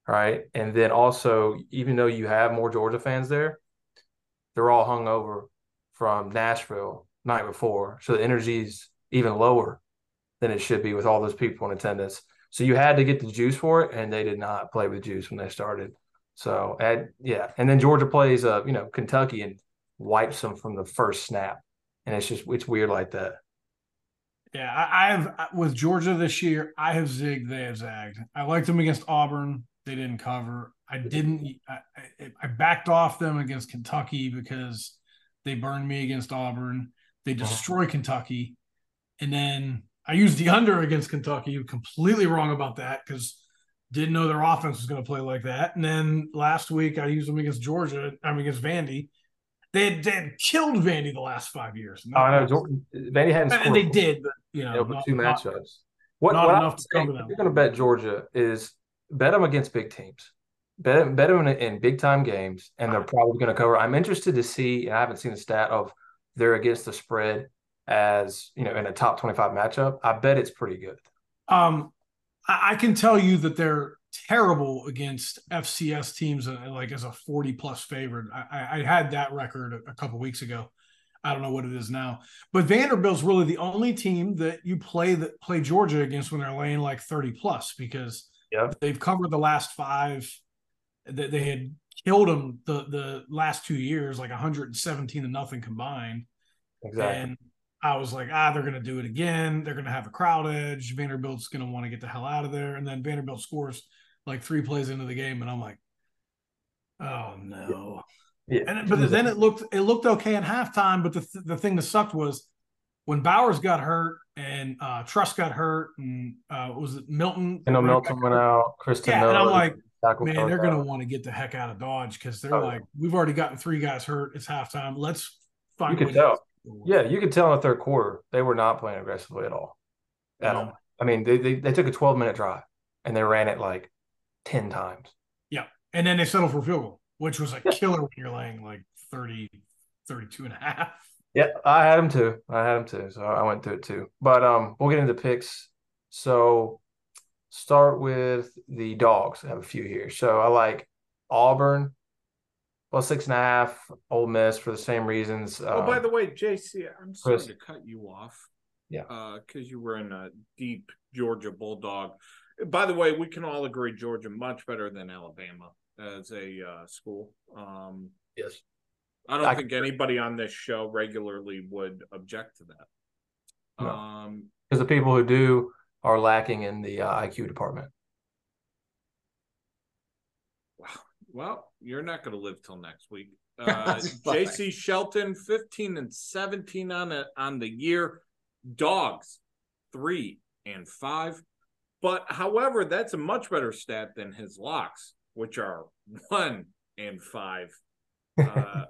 right? And then also, even though you have more Georgia fans there, they're all hung over from Nashville night before, so the energy is even lower than it should be with all those people in attendance. So you had to get the juice for it, and they did not play with juice when they started. So, at, yeah, and then Georgia plays, uh, you know, Kentucky and wipes them from the first snap, and it's just it's weird like that. Yeah, I have with Georgia this year. I have zigged. They have zagged. I liked them against Auburn. They didn't cover. I didn't. I, I backed off them against Kentucky because they burned me against Auburn. They Uh-huh. destroy Kentucky, and then I used the under against Kentucky. Completely wrong about that because didn't know their offense was going to play like that. And then last week I used them against Georgia. I mean against Vandy. They had, they had killed Vandy the last five years. Oh, I know Jordan, Vandy hadn't scored. and they did, but you know, over not- two matchups. What, not what enough to them. you're going to bet Georgia is bet them against big teams. Bet, bet them in, in big time games, and they're probably going to cover. I'm interested to see, and I haven't seen the stat of they're against the spread as you know in a top 25 matchup. I bet it's pretty good. Um, I, I can tell you that they're terrible against FCS teams, uh, like as a 40 plus favorite. I, I, had that record a, a couple weeks ago. I don't know what it is now, but Vanderbilt's really the only team that you play that play Georgia against when they're laying like 30 plus because Yep. they've covered the last five. That they had killed them the the last two years, like 117 to nothing combined. Exactly. And I was like, ah, they're going to do it again. They're going to have a crowd edge. Vanderbilt's going to want to get the hell out of there. And then Vanderbilt scores like three plays into the game, and I'm like, oh no. yeah. And but then it looked it looked okay at halftime. But the th- the thing that sucked was when Bowers got hurt and uh Truss got hurt and uh was it Milton? I know Milton went out. Kristen Yeah, Miller. and I'm like, Man, they're gonna want to get the heck out of Dodge because they're Oh, like, we've already gotten three guys hurt. It's halftime. Let's find. You could a way to- tell. Yeah, you could tell in the third quarter they were not playing aggressively at all. At No. all. I mean, they, they they took a 12 minute drive and they ran it like 10 times. Yeah. And then they settled for field goal, which was a killer when you're laying like 30, 32 and a half. Yeah, I had him too. I had him too. So I went through it too. But um, we'll get into picks. So start with the dogs. I have a few here. So I like Auburn plus six and a half. Ole Miss for the same reasons. Oh, by Um, the way, JC, I'm sorry Chris. to cut you off. Yeah. Because you were in a deep Georgia Bulldog. By the way, we can all agree Georgia much better than Alabama as a uh, school. Um, yes. I don't I- think anybody on this show regularly would object to that. No. Um, Because the people who do are lacking in the uh, IQ department. Wow. Well, you're not going to live till next week. Uh, JC Shelton, 15 and 17 on it on the year. Dogs, three and five. But however, that's a much better stat than his locks, which are one and five. Uh,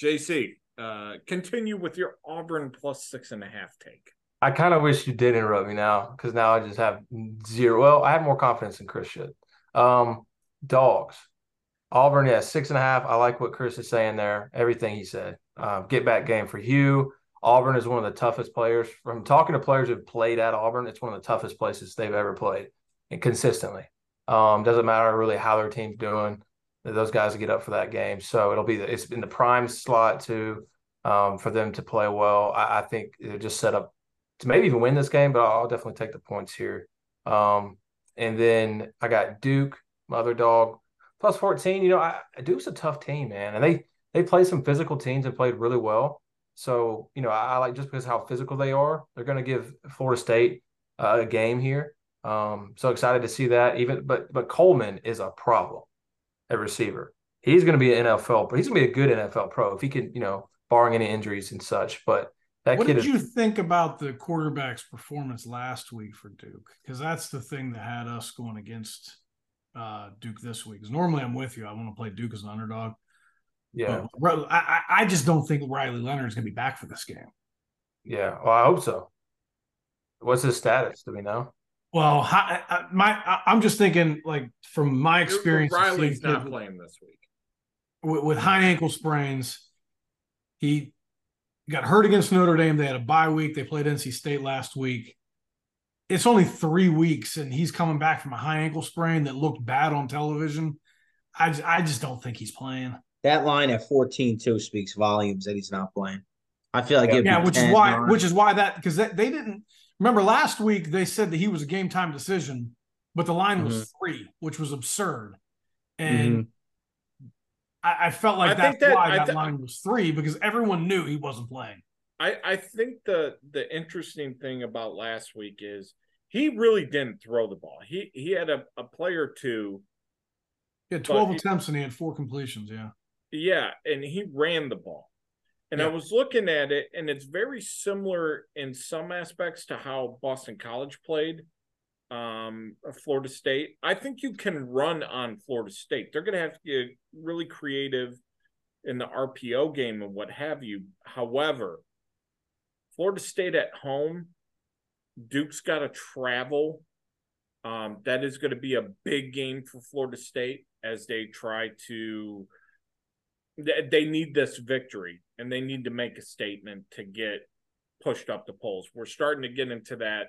JC, uh, continue with your Auburn plus six and a half take. I kind of wish you did interrupt me now because now I just have zero. Well, I have more confidence than Chris should. Um, dogs. Auburn, yeah, six and a half. I like what Chris is saying there. Everything he said. Uh, get back game for Hugh. Auburn is one of the toughest players. From talking to players who've played at Auburn, it's one of the toughest places they've ever played, and consistently. Um, doesn't matter really how their team's doing. Those guys will get up for that game. So it'll be the, it's in the prime slot too um, for them to play well. I, I think they're just set up to maybe even win this game, but I'll definitely take the points here. Um, and then I got Duke, mother dog, plus 14. You know, I, Duke's a tough team, man. And they they play some physical teams and played really well. So, you know, I, I like just because how physical they are, they're going to give Florida State uh, a game here. Um, so excited to see that. Even but but Coleman is a problem at receiver. He's going to be an NFL, but he's going to be a good NFL pro if he can, you know, barring any injuries and such. But that kid, What did is you think about the quarterback's performance last week for Duke? Because that's the thing that had us going against uh, Duke this week. Because normally I'm with you. I want to play Duke as an underdog. yeah. But I, I just don't think Riley Leonard's going to be back for this game. Yeah, well, I hope so. What's his status? Do we know? Well, hi, I, my I, I'm just thinking like from my experience, Riley's not kids playing this week. with, with high ankle sprains. He got hurt against Notre Dame. They had a bye week. They played NC State last week. It's only three weeks, and he's coming back from a high ankle sprain that looked bad on television. I just, I just don't think he's playing. That line at 14 too speaks volumes that he's not playing. I feel like Yeah. it'd be Yeah, which is why, nine. which is why that because they, they didn't remember last week. They said that he was a game time decision, but the line was Mm-hmm. three, which was absurd. And I, I felt like I that's think that- why I that th- line was three because everyone knew he wasn't playing. I I think the the interesting thing about last week is he really didn't throw the ball. He he had a, a play or two. He had 12 attempts and he had four completions, yeah. Yeah, and he ran the ball. And yeah. I was looking at it, and it's very similar in some aspects to how Boston College played um, Florida State. I think you can run on Florida State. They're going to have to get really creative in the RPO game and what have you. However, Florida State at home, Duke's got to travel. Um, that is going to be a big game for Florida State as they try to. They need this victory and they need to make a statement to get pushed up the polls. We're starting to get into that.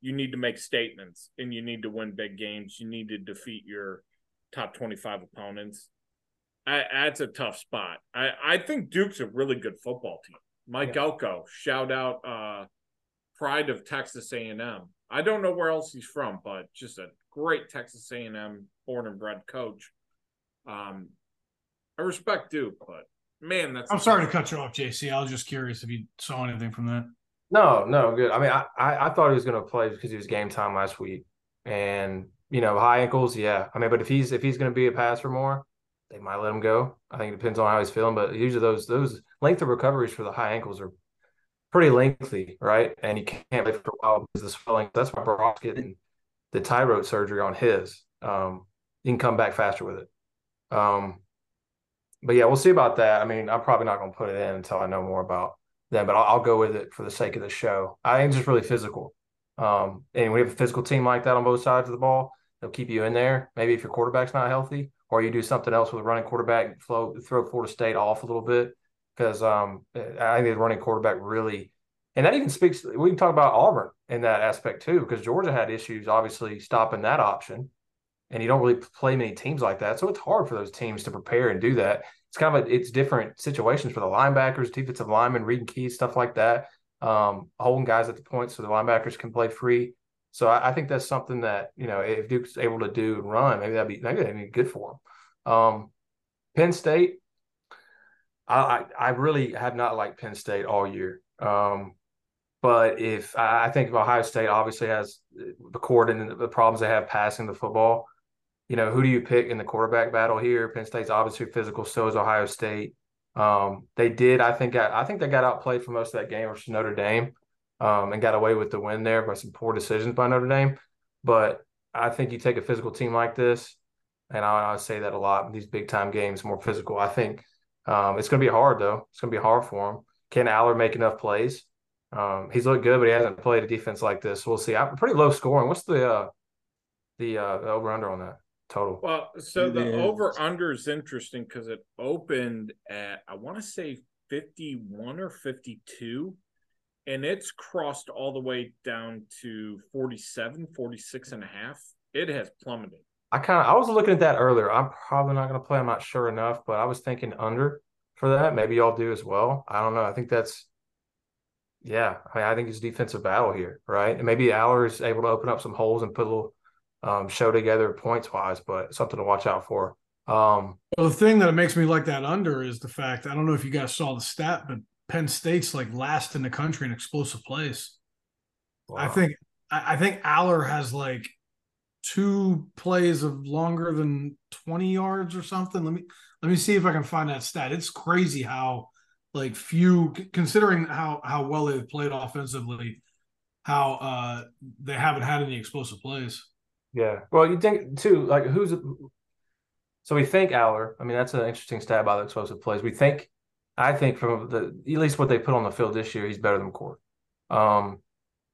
You need to make statements and you need to win big games. You need to defeat your top 25 opponents. I, that's a tough spot. I, I think Duke's a really good football team. Mike yeah. Elko, shout out uh, pride of Texas A&M. I don't know where else he's from, but just a great Texas A&M born and bred coach. Um, I respect Duke, but man, that's. I'm sorry to cut you off, JC. I was just curious if you saw anything from that. No, no, good. I mean, I I, I thought he was going to play because he was game time last week, and you know, high ankles, yeah. I mean, but if he's if he's going to be a passer more, they might let him go. I think it depends on how he's feeling, but usually those those length of recoveries for the high ankles are pretty lengthy, right? And he can't play for a while because the swelling. That's why Brock's getting the tightrope surgery on his. Um, he can come back faster with it. Um, but yeah, we'll see about that. I mean, I'm probably not going to put it in until I know more about them, but I'll, I'll, go with it for the sake of the show. I think it's just really physical. Um, and we have a physical team like that on both sides of the ball, they'll keep you in there. Maybe if your quarterback's not healthy, or you do something else with a running quarterback, flow throw Florida State off a little bit because um, I think the running quarterback really, and that even speaks. We can talk about Auburn in that aspect too, because Georgia had issues obviously stopping that option, and you don't really play many teams like that, so it's hard for those teams to prepare and do that. It's kind of a, it's different situations for the linebackers, defensive linemen, reading keys, stuff like that, um, holding guys at the point so the linebackers can play free. So I, I, think that's something that you know if Duke's able to do and run, maybe that'd be maybe that'd be good for them. Um, Penn State, I, I, I really have not liked Penn State all year. Um, but if I think Ohio State obviously has the court and the problems they have passing the football, you know, who do you pick in the quarterback battle here? Penn State's obviously physical, so is Ohio State. Um, they did, I think, I think they got outplayed for most of that game versus Notre Dame um, and got away with the win there by some poor decisions by Notre Dame. But I think you take a physical team like this, and I, I say that a lot. These big time games, more physical. I think um, it's going to be hard though. It's going to be hard for him. Can Allar make enough plays? Um, he's looked good, but he hasn't played a defense like this. We'll see. I'm pretty low scoring. What's the uh, the uh, over under on that total? Well, so the over under is interesting because it opened at I want to say 51 or 52 and it's crossed all the way down to 47 46 and a half. It has plummeted. I kind of i was looking at that earlier. I'm probably not going to play i'm not sure enough but i was thinking under for that. Maybe y'all do as well. I don't know. I think that's yeah i, mean, I think it's defensive battle here right? And maybe Allar is able to open up some holes and put a little um, show together points wise but something to watch out for um, well, the thing that makes me like that under is the fact I don't know if you guys saw the stat, but Penn State's like last in the country in explosive plays. Wow. I think I, think Allar has like two plays of longer than 20 yards or something. Let me let me see if I can find that stat. It's crazy how like few considering how how well they've played offensively, how uh they haven't had any explosive plays. Yeah. Well, you think too, like who's so we think Allar. I mean, that's an interesting stat about the explosive plays. We think I think from the at least what they put on the field this year, he's better than McCord. Um,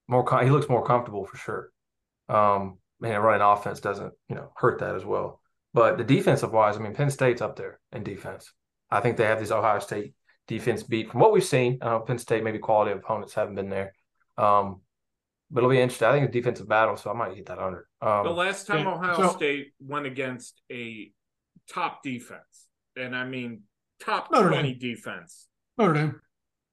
more he looks more comfortable for sure. Um, and running offense doesn't you know hurt that as well. But the defensive wise, I mean, Penn State's up there in defense. I think they have these Ohio State defense beat from what we've seen. I know Penn State maybe quality opponents haven't been there. Um, but it'll be interesting. I think a defensive battle, so I might hit that under. Um, the last time yeah, Ohio so, State went against a top defense, and I mean top Notre 20 Dame. defense. Notre Dame.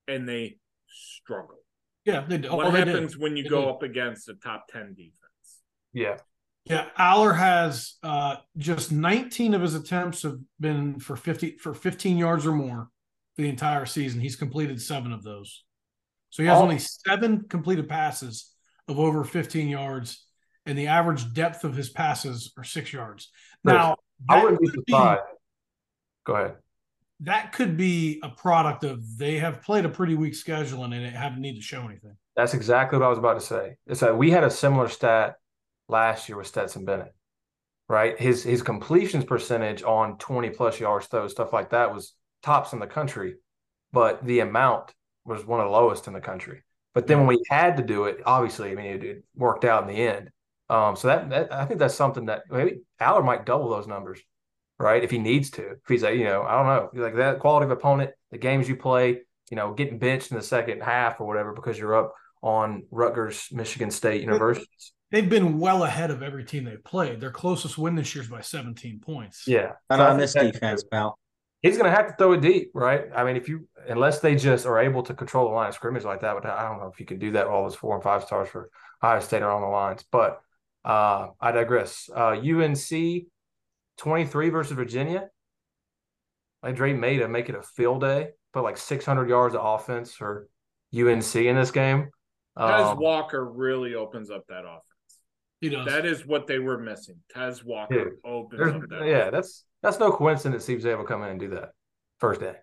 And they struggle. Yeah, they do. What oh, happens when you they go did. up against a top 10 defense? Yeah. Yeah, Allar has uh, just 19 of his attempts have been for 50 for 15 yards or more for the entire season. He's completed seven of those. So he has All- only seven completed passes of over 15 yards, and the average depth of his passes are six yards. Now, I wouldn't be surprised. Go ahead. that could be a product of they have played a pretty weak schedule and they haven't need to show anything. That's exactly what I was about to say. It's that we had a similar stat last year with Stetson Bennett, right? His his completions percentage on 20 plus yards throws, stuff like that was tops in the country, but the amount was one of the lowest in the country. But then when we had to do it, obviously, I mean, it, it worked out in the end. Um, so that, that I think that's something that maybe Allar might double those numbers, right? If he needs to, if he's like, you know, I don't know, like that quality of opponent, the games you play, you know, getting benched in the second half or whatever because you're up on Rutgers, Michigan State universities. They've been well ahead of every team they've played. Their closest win this year is by 17 points. Yeah, Not So I on think this defense, pal. He's going to have to throw it deep, right? I mean, if you unless they just are able to control the line of scrimmage like that, but I don't know if you can do that. All those four and five stars for Ohio State are on the lines, but uh, I digress. Uh, UNC 23 versus Virginia. Like Dre made it make it a field day, put like 600 yards of offense for UNC in this game. Tez Um, Walker really opens up that offense. He does. That is what they were missing. Tez Walker Dude, opens There's, up that. yeah, offense. that's that's no coincidence. Steve Zabel come in and do that first day,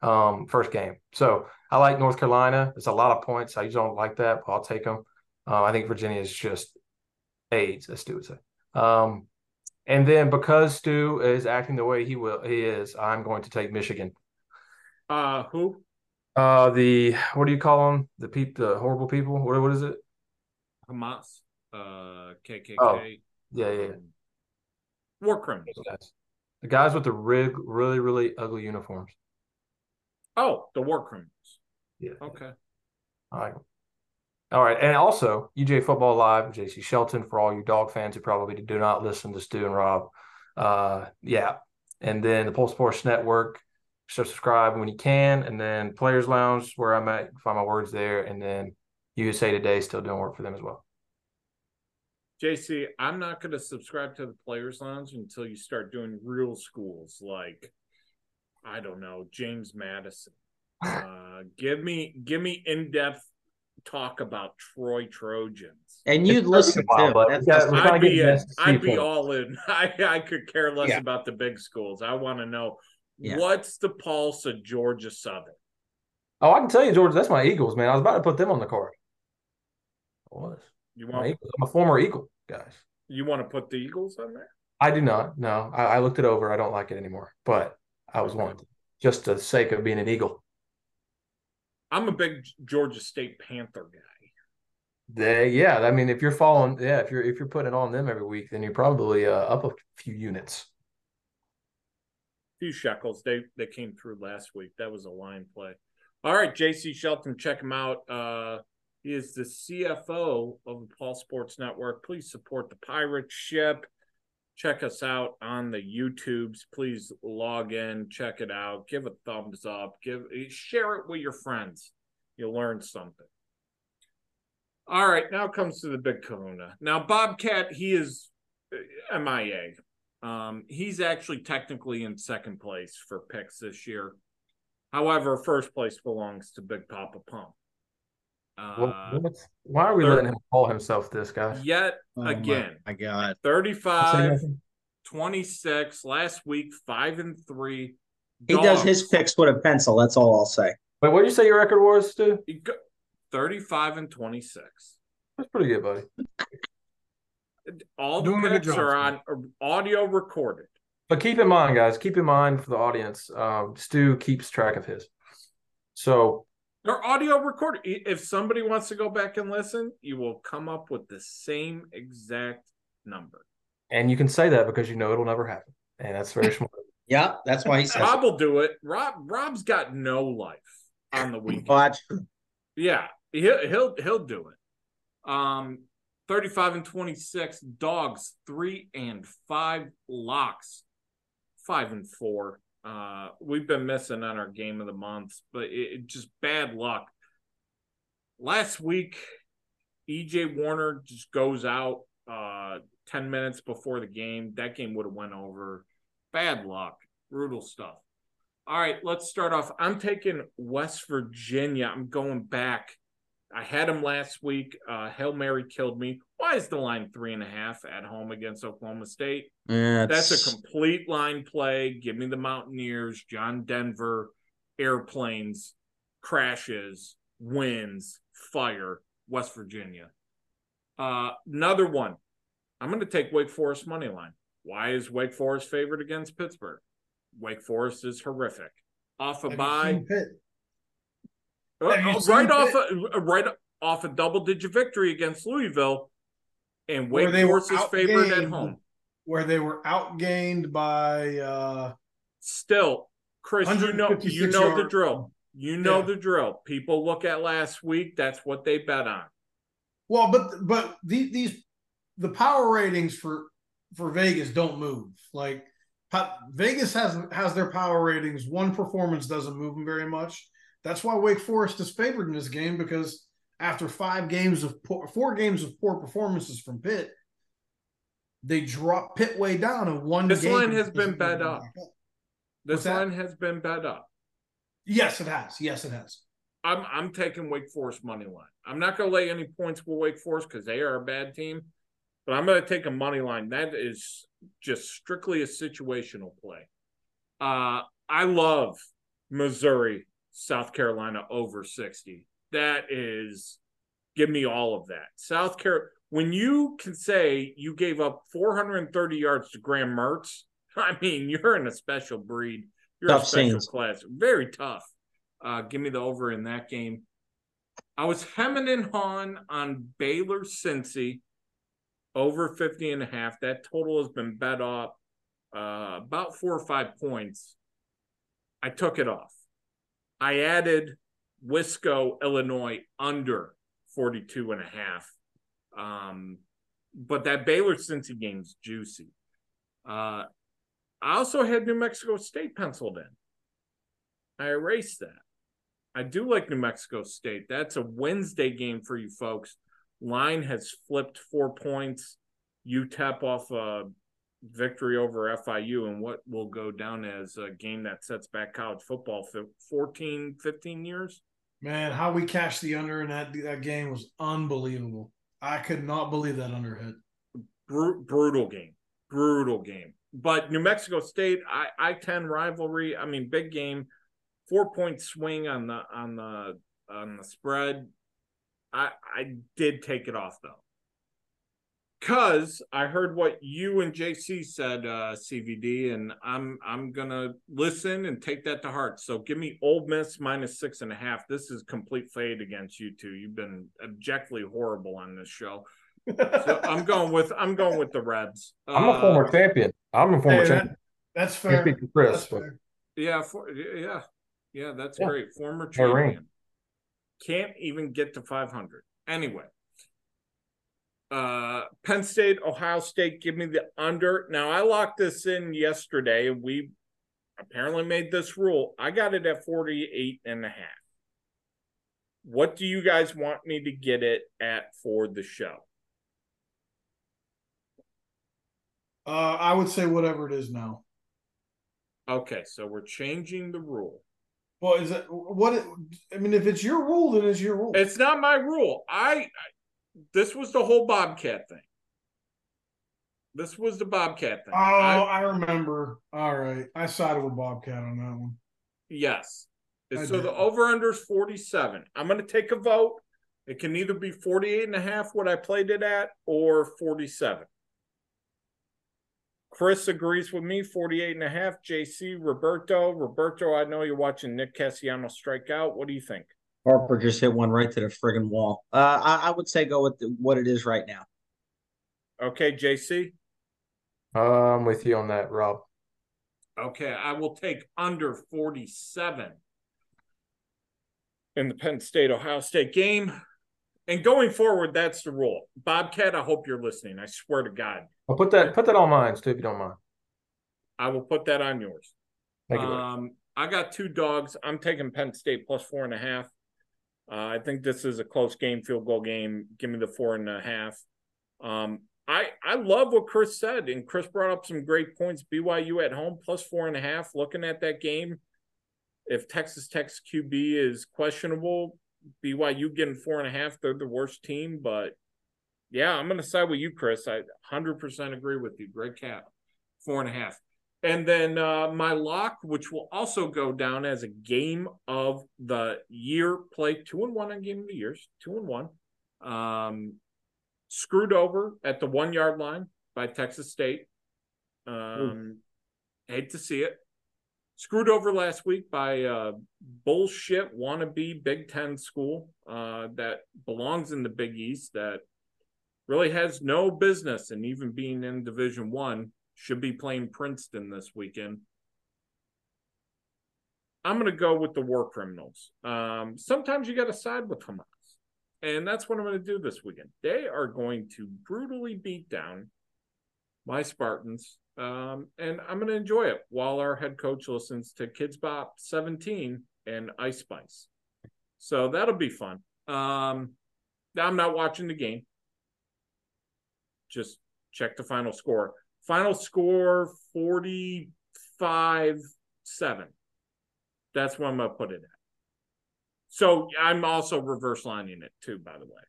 um, first game. So I like North Carolina. It's a lot of points. I usually don't like that, but I'll take them. Uh, I think Virginia is just AIDS, as Stu would say. Um, and then because Stu is acting the way he will, he is. I'm going to take Michigan. Uh, who? Uh, the what do you call them? The peop, the horrible people. What what is it? Hamas. Uh, KKK. Oh, Yeah, yeah, yeah. um, War criminals. The guys with the rig, really, really ugly uniforms. Oh, the war criminals. Yeah. Okay. All right. All right. And also, UJ Football Live, JC Shelton, for all you dog fans who probably do not listen to Stu and Rob. Uh, yeah. And then the Pulse Sports Network. So subscribe when you can. And then Players Lounge, where I'm at, find my words there. And then USA Today, still doing work for them as well. JC, I'm not going to subscribe to the Players Lounge until you start doing real schools like, I don't know, James Madison. Uh, give me, give me in depth talk about Troy Trojans. And you'd It's listen wild, too. but That's yeah, just- we're trying I'd to be, get in, the SEC I'd be all in. I, I could care less Yeah. about the big schools. I want to know Yeah. what's the pulse of Georgia Southern. Oh, I can tell you, George, that's my Eagles, man. I was about to put them on the card. I was. You want, Eagles. I'm a former Eagle, guys. you want to put the Eagles on there? I do not. No, I, I looked it over. I don't like it anymore, but I was Okay. one just the sake of being an Eagle. I'm a big Georgia State Panther guy. They, yeah, I mean, if you're following, yeah, if you're if you're putting it on them every week, then you're probably uh, up a few units. few shekels. They they came through last week. That was a line play. All right, JC Shelton, check him out. Uh, he is the CFO of the Pulse Sports Network. Please support the pirate ship. Check us out on the YouTubes. Please log in, check it out, give a thumbs up, give share it with your friends. You'll learn something. All right, now comes to the big kahuna. Now, Bobcat, he is uh, MIA. Um, he's actually technically in second place for picks this year. However, first place belongs to Big Papa Pump. Well, Uh, what's- why are we third- letting him call himself this, guy? yet Oh again, my God. 35, 26, last week, 5 and 3. He does his picks with a pencil. That's all I'll say. Wait, what did you say your record was, Stu? 35 and 26. That's pretty good, buddy. All the Doing picks job, are Steve. on uh, audio recorded. But keep in mind, guys, keep in mind for the audience, um, Stu keeps track of his. So They're audio recorded. If somebody wants to go back and listen, you will come up with the same exact number. And you can say that because you know it'll never happen. And that's very smart. Yeah, that's why he says Rob it. will do it. Rob Rob's got no life on the weekend. Well, that's true. Yeah, he'll he'll he'll do it. Um, thirty-five and twenty-six dogs, three and five locks, five and four. Uh, we've been missing on our game of the month, but it, it just bad luck. Last week, EJ Warner just goes out uh ten minutes before the game. That game would have went over. Bad luck, brutal stuff. All right, let's start off. I'm taking West Virginia. I'm going back I had him last week. Uh, Hail Mary killed me. Why is the line three and a half at home against Oklahoma State? Yeah, That's a complete line play. Give me the Mountaineers, John Denver, airplanes, crashes, winds, fire, West Virginia. Uh, another one. I'm going to take Wake Forest money line. Why is Wake Forest favored against Pittsburgh? Wake Forest is horrific. Off a Have you bye, seen Pitt? Uh, Have you seen right off a, right off a double digit victory against Louisville, and Wake they Forest is favored at home. Where they were outgained by uh Still, Chris, you know you know the drill. You know Yeah. the drill. People look at last week. That's what they bet on. well, but but the, these the power ratings for for Vegas don't move. Like Vegas has has their power ratings. One performance doesn't move them very much. That's why Wake Forest is favored in this game because after five games of poor, four games of poor performances from Pitt, they drop Pitt way down and one. This line has been bet up. This What's that? line has been bet up. Yes, it has. Yes, it has. I'm I'm taking Wake Forest money line. I'm not going to lay any points with Wake Forest because they are a bad team, but I'm going to take a money line. That is just strictly a situational play. Uh, I love Missouri, South Carolina over 60. That is, give me all of that. South Carolina. When you can say you gave up 430 yards to Graham Mertz, I mean, you're in a special breed. You're Tough a special scenes. class. Very tough. Uh, give me the over in that game. I was hemming and hawing on Baylor Cincy over 50 and a half. That total has been bet up uh, about four or five points. I took it off. I added Wisco, Illinois under 42 and a half. Um, but that Baylor Cincy game's juicy. Uh, I also had New Mexico State penciled in. I erased that. I do like New Mexico State. That's a Wednesday game for you folks. Line has flipped four points. UTEP off a victory over FIU and what will go down as a game that sets back college football for 14, 15 years. Man, how we cashed the under in that that game was unbelievable. I could not believe that under hit. Bru- brutal game. Brutal game. But New Mexico State, I I ten rivalry. I mean, big game, four point swing on the on the on the spread. I I did take it off though, cause I heard what you and JC said, uh, CVD, and I'm I'm gonna listen and take that to heart. So give me Ole Miss minus six and a half. This is complete fade against you two. You've been objectively horrible on this show. So I'm going with I'm going with the Rebs. I'm a Uh, former champion. I'm a former Hey, that- champion. That's fair. speak Chris, That's but fair. Yeah, for, yeah, yeah, that's Yeah. great. Former Hey, ring. champion. Can't even get to 500. Anyway, uh, Penn State, Ohio State, give me the under. Now, I locked this in yesterday, and we apparently made this rule. I got it at 48 and a half. What do you guys want me to get it at for the show? Uh, I would say whatever it is now. Okay, so we're changing the rule. Well, is it what? It, I mean, if it's your rule, then it's your rule. It's not my rule. I this was the whole Bobcat thing. This was the Bobcat thing. oh, I- I, remember. All right, I sided with Bobcat on that one. yes. I so did. the over under is 47. I'm going to take a vote. It can either be 48 and a half what I played it at or 47. Chris agrees with me 48 and a half. JC, Roberto, Roberto, I know you're watching Nick Castellanos strike out. What do you think? Harper just hit one right to the friggin' wall. Uh, I, I would say go with the, what it is right now. Okay, JC. uh, I'm with you on that, Rob. Okay, I will take under 47 in the Penn State Ohio State game. And going forward, that's the rule. Bobcat, I hope you're listening. I swear to God. I'll put that put that on mine, too, if you don't mind. I will put that on yours. Thank you. Um, I got two dogs. I'm taking Penn State plus four and a half. Uh, I think this is a close game, field goal game. Give me the four and a half. Um, I I love what Chris said, and Chris brought up some great points. BYU at home plus four and a half. Looking at that game, if Texas Tech's QB is questionable, BYU getting four and a half. They're the worst team, but yeah, I'm going to side with you, Chris. I 100% agree with you. Great cap, four and a half. And then uh, my lock, which will also go down as a game of the year play, two and one on game of the years, two and one. Um, screwed over at the one yard line by Texas State. Um, hate to see it. Screwed over last week by a bullshit wannabe Big Ten school uh, that belongs in the Big East that really has no business and even being in Division One should be playing Princeton this weekend. I'm going to go with the war criminals. Um, sometimes you got to side with Hamas. And that's what I'm going to do this weekend. They are going to brutally beat down my Spartans. Um, and I'm going to enjoy it while our head coach listens to Kidz Bop 17 and Ice Spice. So that'll be fun. Um, I'm not watching the game. Just check the final score. Final score 45 7. That's what I'm going to put it at. So I'm also reverse lining it too, by the way.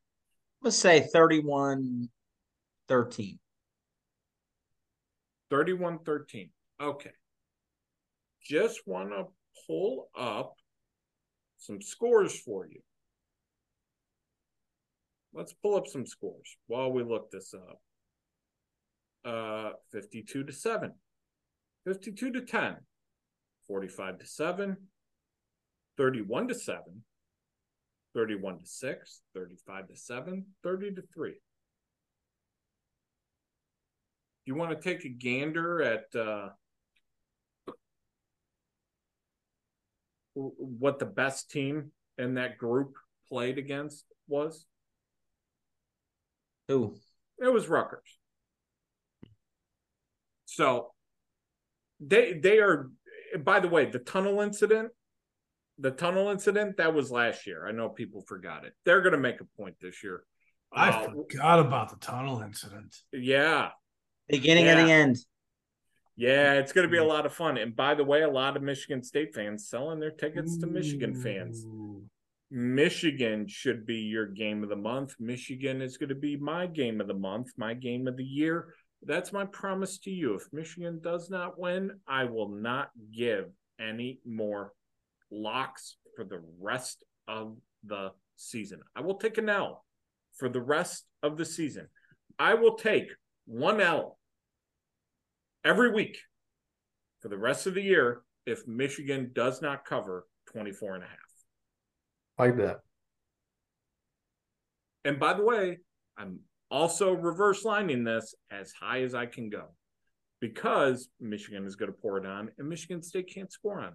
Let's say 31 13. 31 13. Okay. Just want to pull up some scores for you. Let's pull up some scores while we look this up uh 52 to 7 52 to 10 45 to 7 31 to 7 31 to 6 35 to 7 30 to 3 you want to take a gander at uh what the best team in that group played against was? Who? it was Rutgers so they they are by the way, the tunnel incident, the tunnel incident, that was last year. I know people forgot it. They're gonna make a point this year. I Uh, forgot about the tunnel incident. yeah. Beginning Yeah. and the end. Yeah, it's going to be a lot of fun. And by the way, a lot of Michigan State fans selling their tickets to Michigan fans. Michigan should be your game of the month. Michigan is going to be my game of the month, my game of the year. That's my promise to you. If Michigan does not win, I will not give any more locks for the rest of the season. I will take an L for the rest of the season. I will take one L every week for the rest of the year if Michigan does not cover 24 and a half. Like that. And by the way, I'm also reverse lining this as high as I can go because Michigan is going to pour it on and Michigan State can't score on.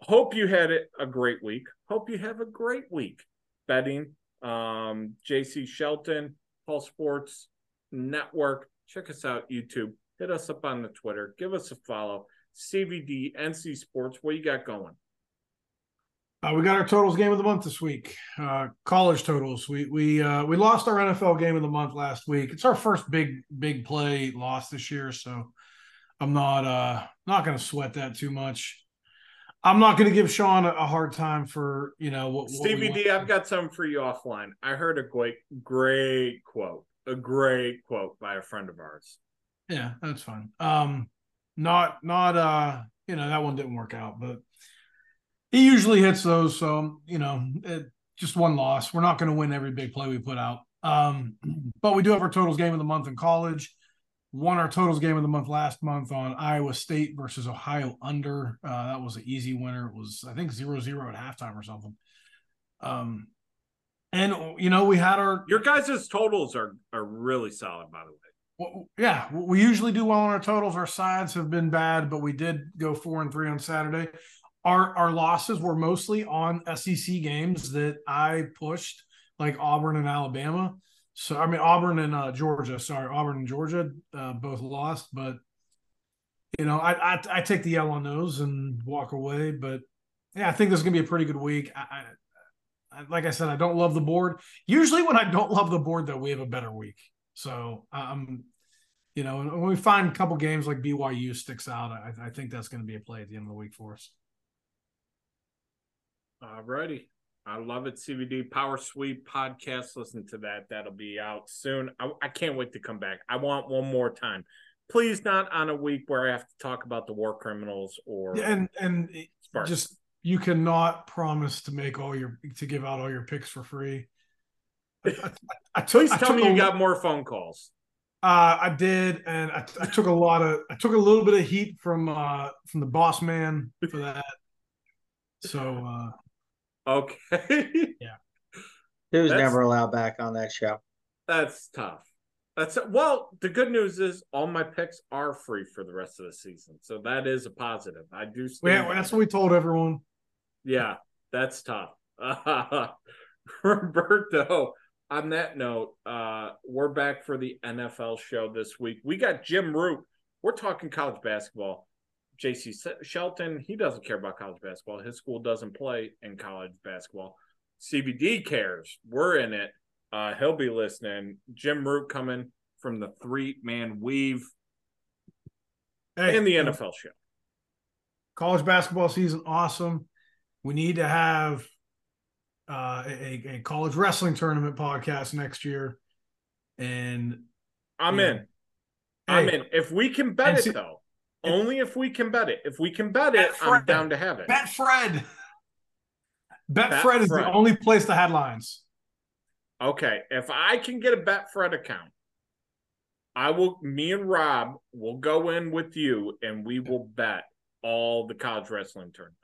Hope you had a great week. Hope you have a great week betting. Um, JC Shelton, Pulse Sports Network. Check us out, YouTube. Hit us up on the Twitter. Give us a follow. CVD, NC Sports. What you got going? Uh, we got our totals game of the month this week. Uh, college totals. We we uh, we lost our NFL game of the month last week. It's our first big big play loss this year, so I'm not uh not going to sweat that too much. I'm not going to give Sean a, hard time for you know what, what Stevie D, I've got something for you offline. I heard a great, great quote, a great quote by a friend of ours. Yeah, that's fine. Um, not not uh, you know that one didn't work out, but he usually hits those. So you know, it, just one loss. We're not going to win every big play we put out. Um, but we do have our totals game of the month in college. Won our totals game of the month last month on Iowa State versus Ohio under. Uh, that was an easy winner. It was I think zero zero at halftime or something. Um, and you know we had our Your guys' totals are are really solid, by the way. well, yeah, we usually do well on our totals. Our sides have been bad, but we did go four and three on Saturday. Our our losses were mostly on SEC games that I pushed, like Auburn and Alabama. So I mean Auburn and uh, Georgia. Sorry, Auburn and Georgia uh, both lost, but you know I, I I take the L on those and walk away. But yeah, I think this is gonna be a pretty good week. I, I, I like I said, I don't love the board. Usually, when I don't love the board, though, we have a better week. So um, you know, when we find a couple games like BYU sticks out, I, I think that's going to be a play at the end of the week for us. All righty. I love it. CVD Power Sweep podcast. Listen to that. That'll be out soon. I, I, can't wait to come back. I want one more time. Please, not on a week where I have to talk about the war criminals or and and Sparks. just you cannot promise to make all your to give out all your picks for free. I, I, I took, Please tell me you a, got more phone calls. Uh, I did, and I, I took a lot of I took a little bit of heat from uh from the boss man for that. So uh Okay. yeah. He was that's, never allowed back on that show. That's tough. That's well. The good news is all my picks are free for the rest of the season, so that is a positive. I do. Yeah, that's what we told everyone. Yeah, that's tough. Uh, Roberto. On that note, uh, we're back for the NFL show this week. We got Jim Root. We're talking college basketball. JC Shelton, he doesn't care about college basketball. His school doesn't play in college basketball. CVD cares. We're in it. Uh, he'll be listening. Jim Root coming from the three man weave hey, in the NFL show. College basketball season, awesome. We need to have uh, a, a college wrestling tournament podcast next year. And I'm in. Know, I'm in. If we can bet it, though, only if we can bet it. If we can bet, bet it, Fred. I'm down to have it. Betfred. Bet, bet Fred is Fred. the only place the headlines. Okay, if I can get a Betfred account, I will. Me and Rob will go in with you, and we will bet all the college wrestling tournaments.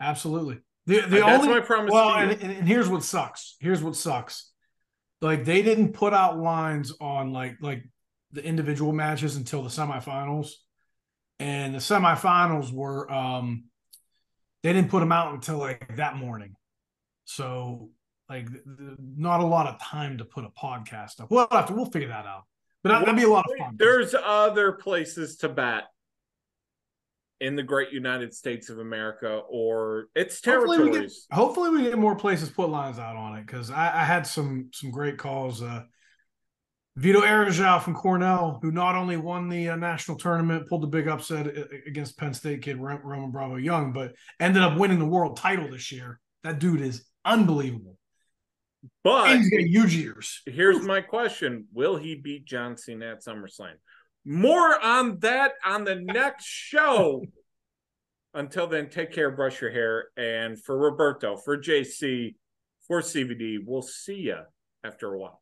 Absolutely. The the uh, only my promise. Well, and, and here's what sucks. Here's what sucks. Like they didn't put out lines on like like the individual matches until the semifinals and the semifinals were um they didn't put them out until like that morning. So like not a lot of time to put a podcast up. We'll have to we'll figure that out. But that, would be a lot of fun. there's other places to bet in the great united states of america or its territories hopefully we get, hopefully we get more places put lines out on it because I, I, had some some great calls uh Vito Arujau from Cornell, who not only won the uh, national tournament, pulled the big upset uh, against Penn State kid Roman Bravo Young, but ended up winning the world title this year. That dude is unbelievable. But and he's got huge ears. Here's my question: Will he beat John Cena at SummerSlam? More on that on the next show. Until then, take care, brush your hair, and for Roberto, for JC, for CVD, we'll see you after a while.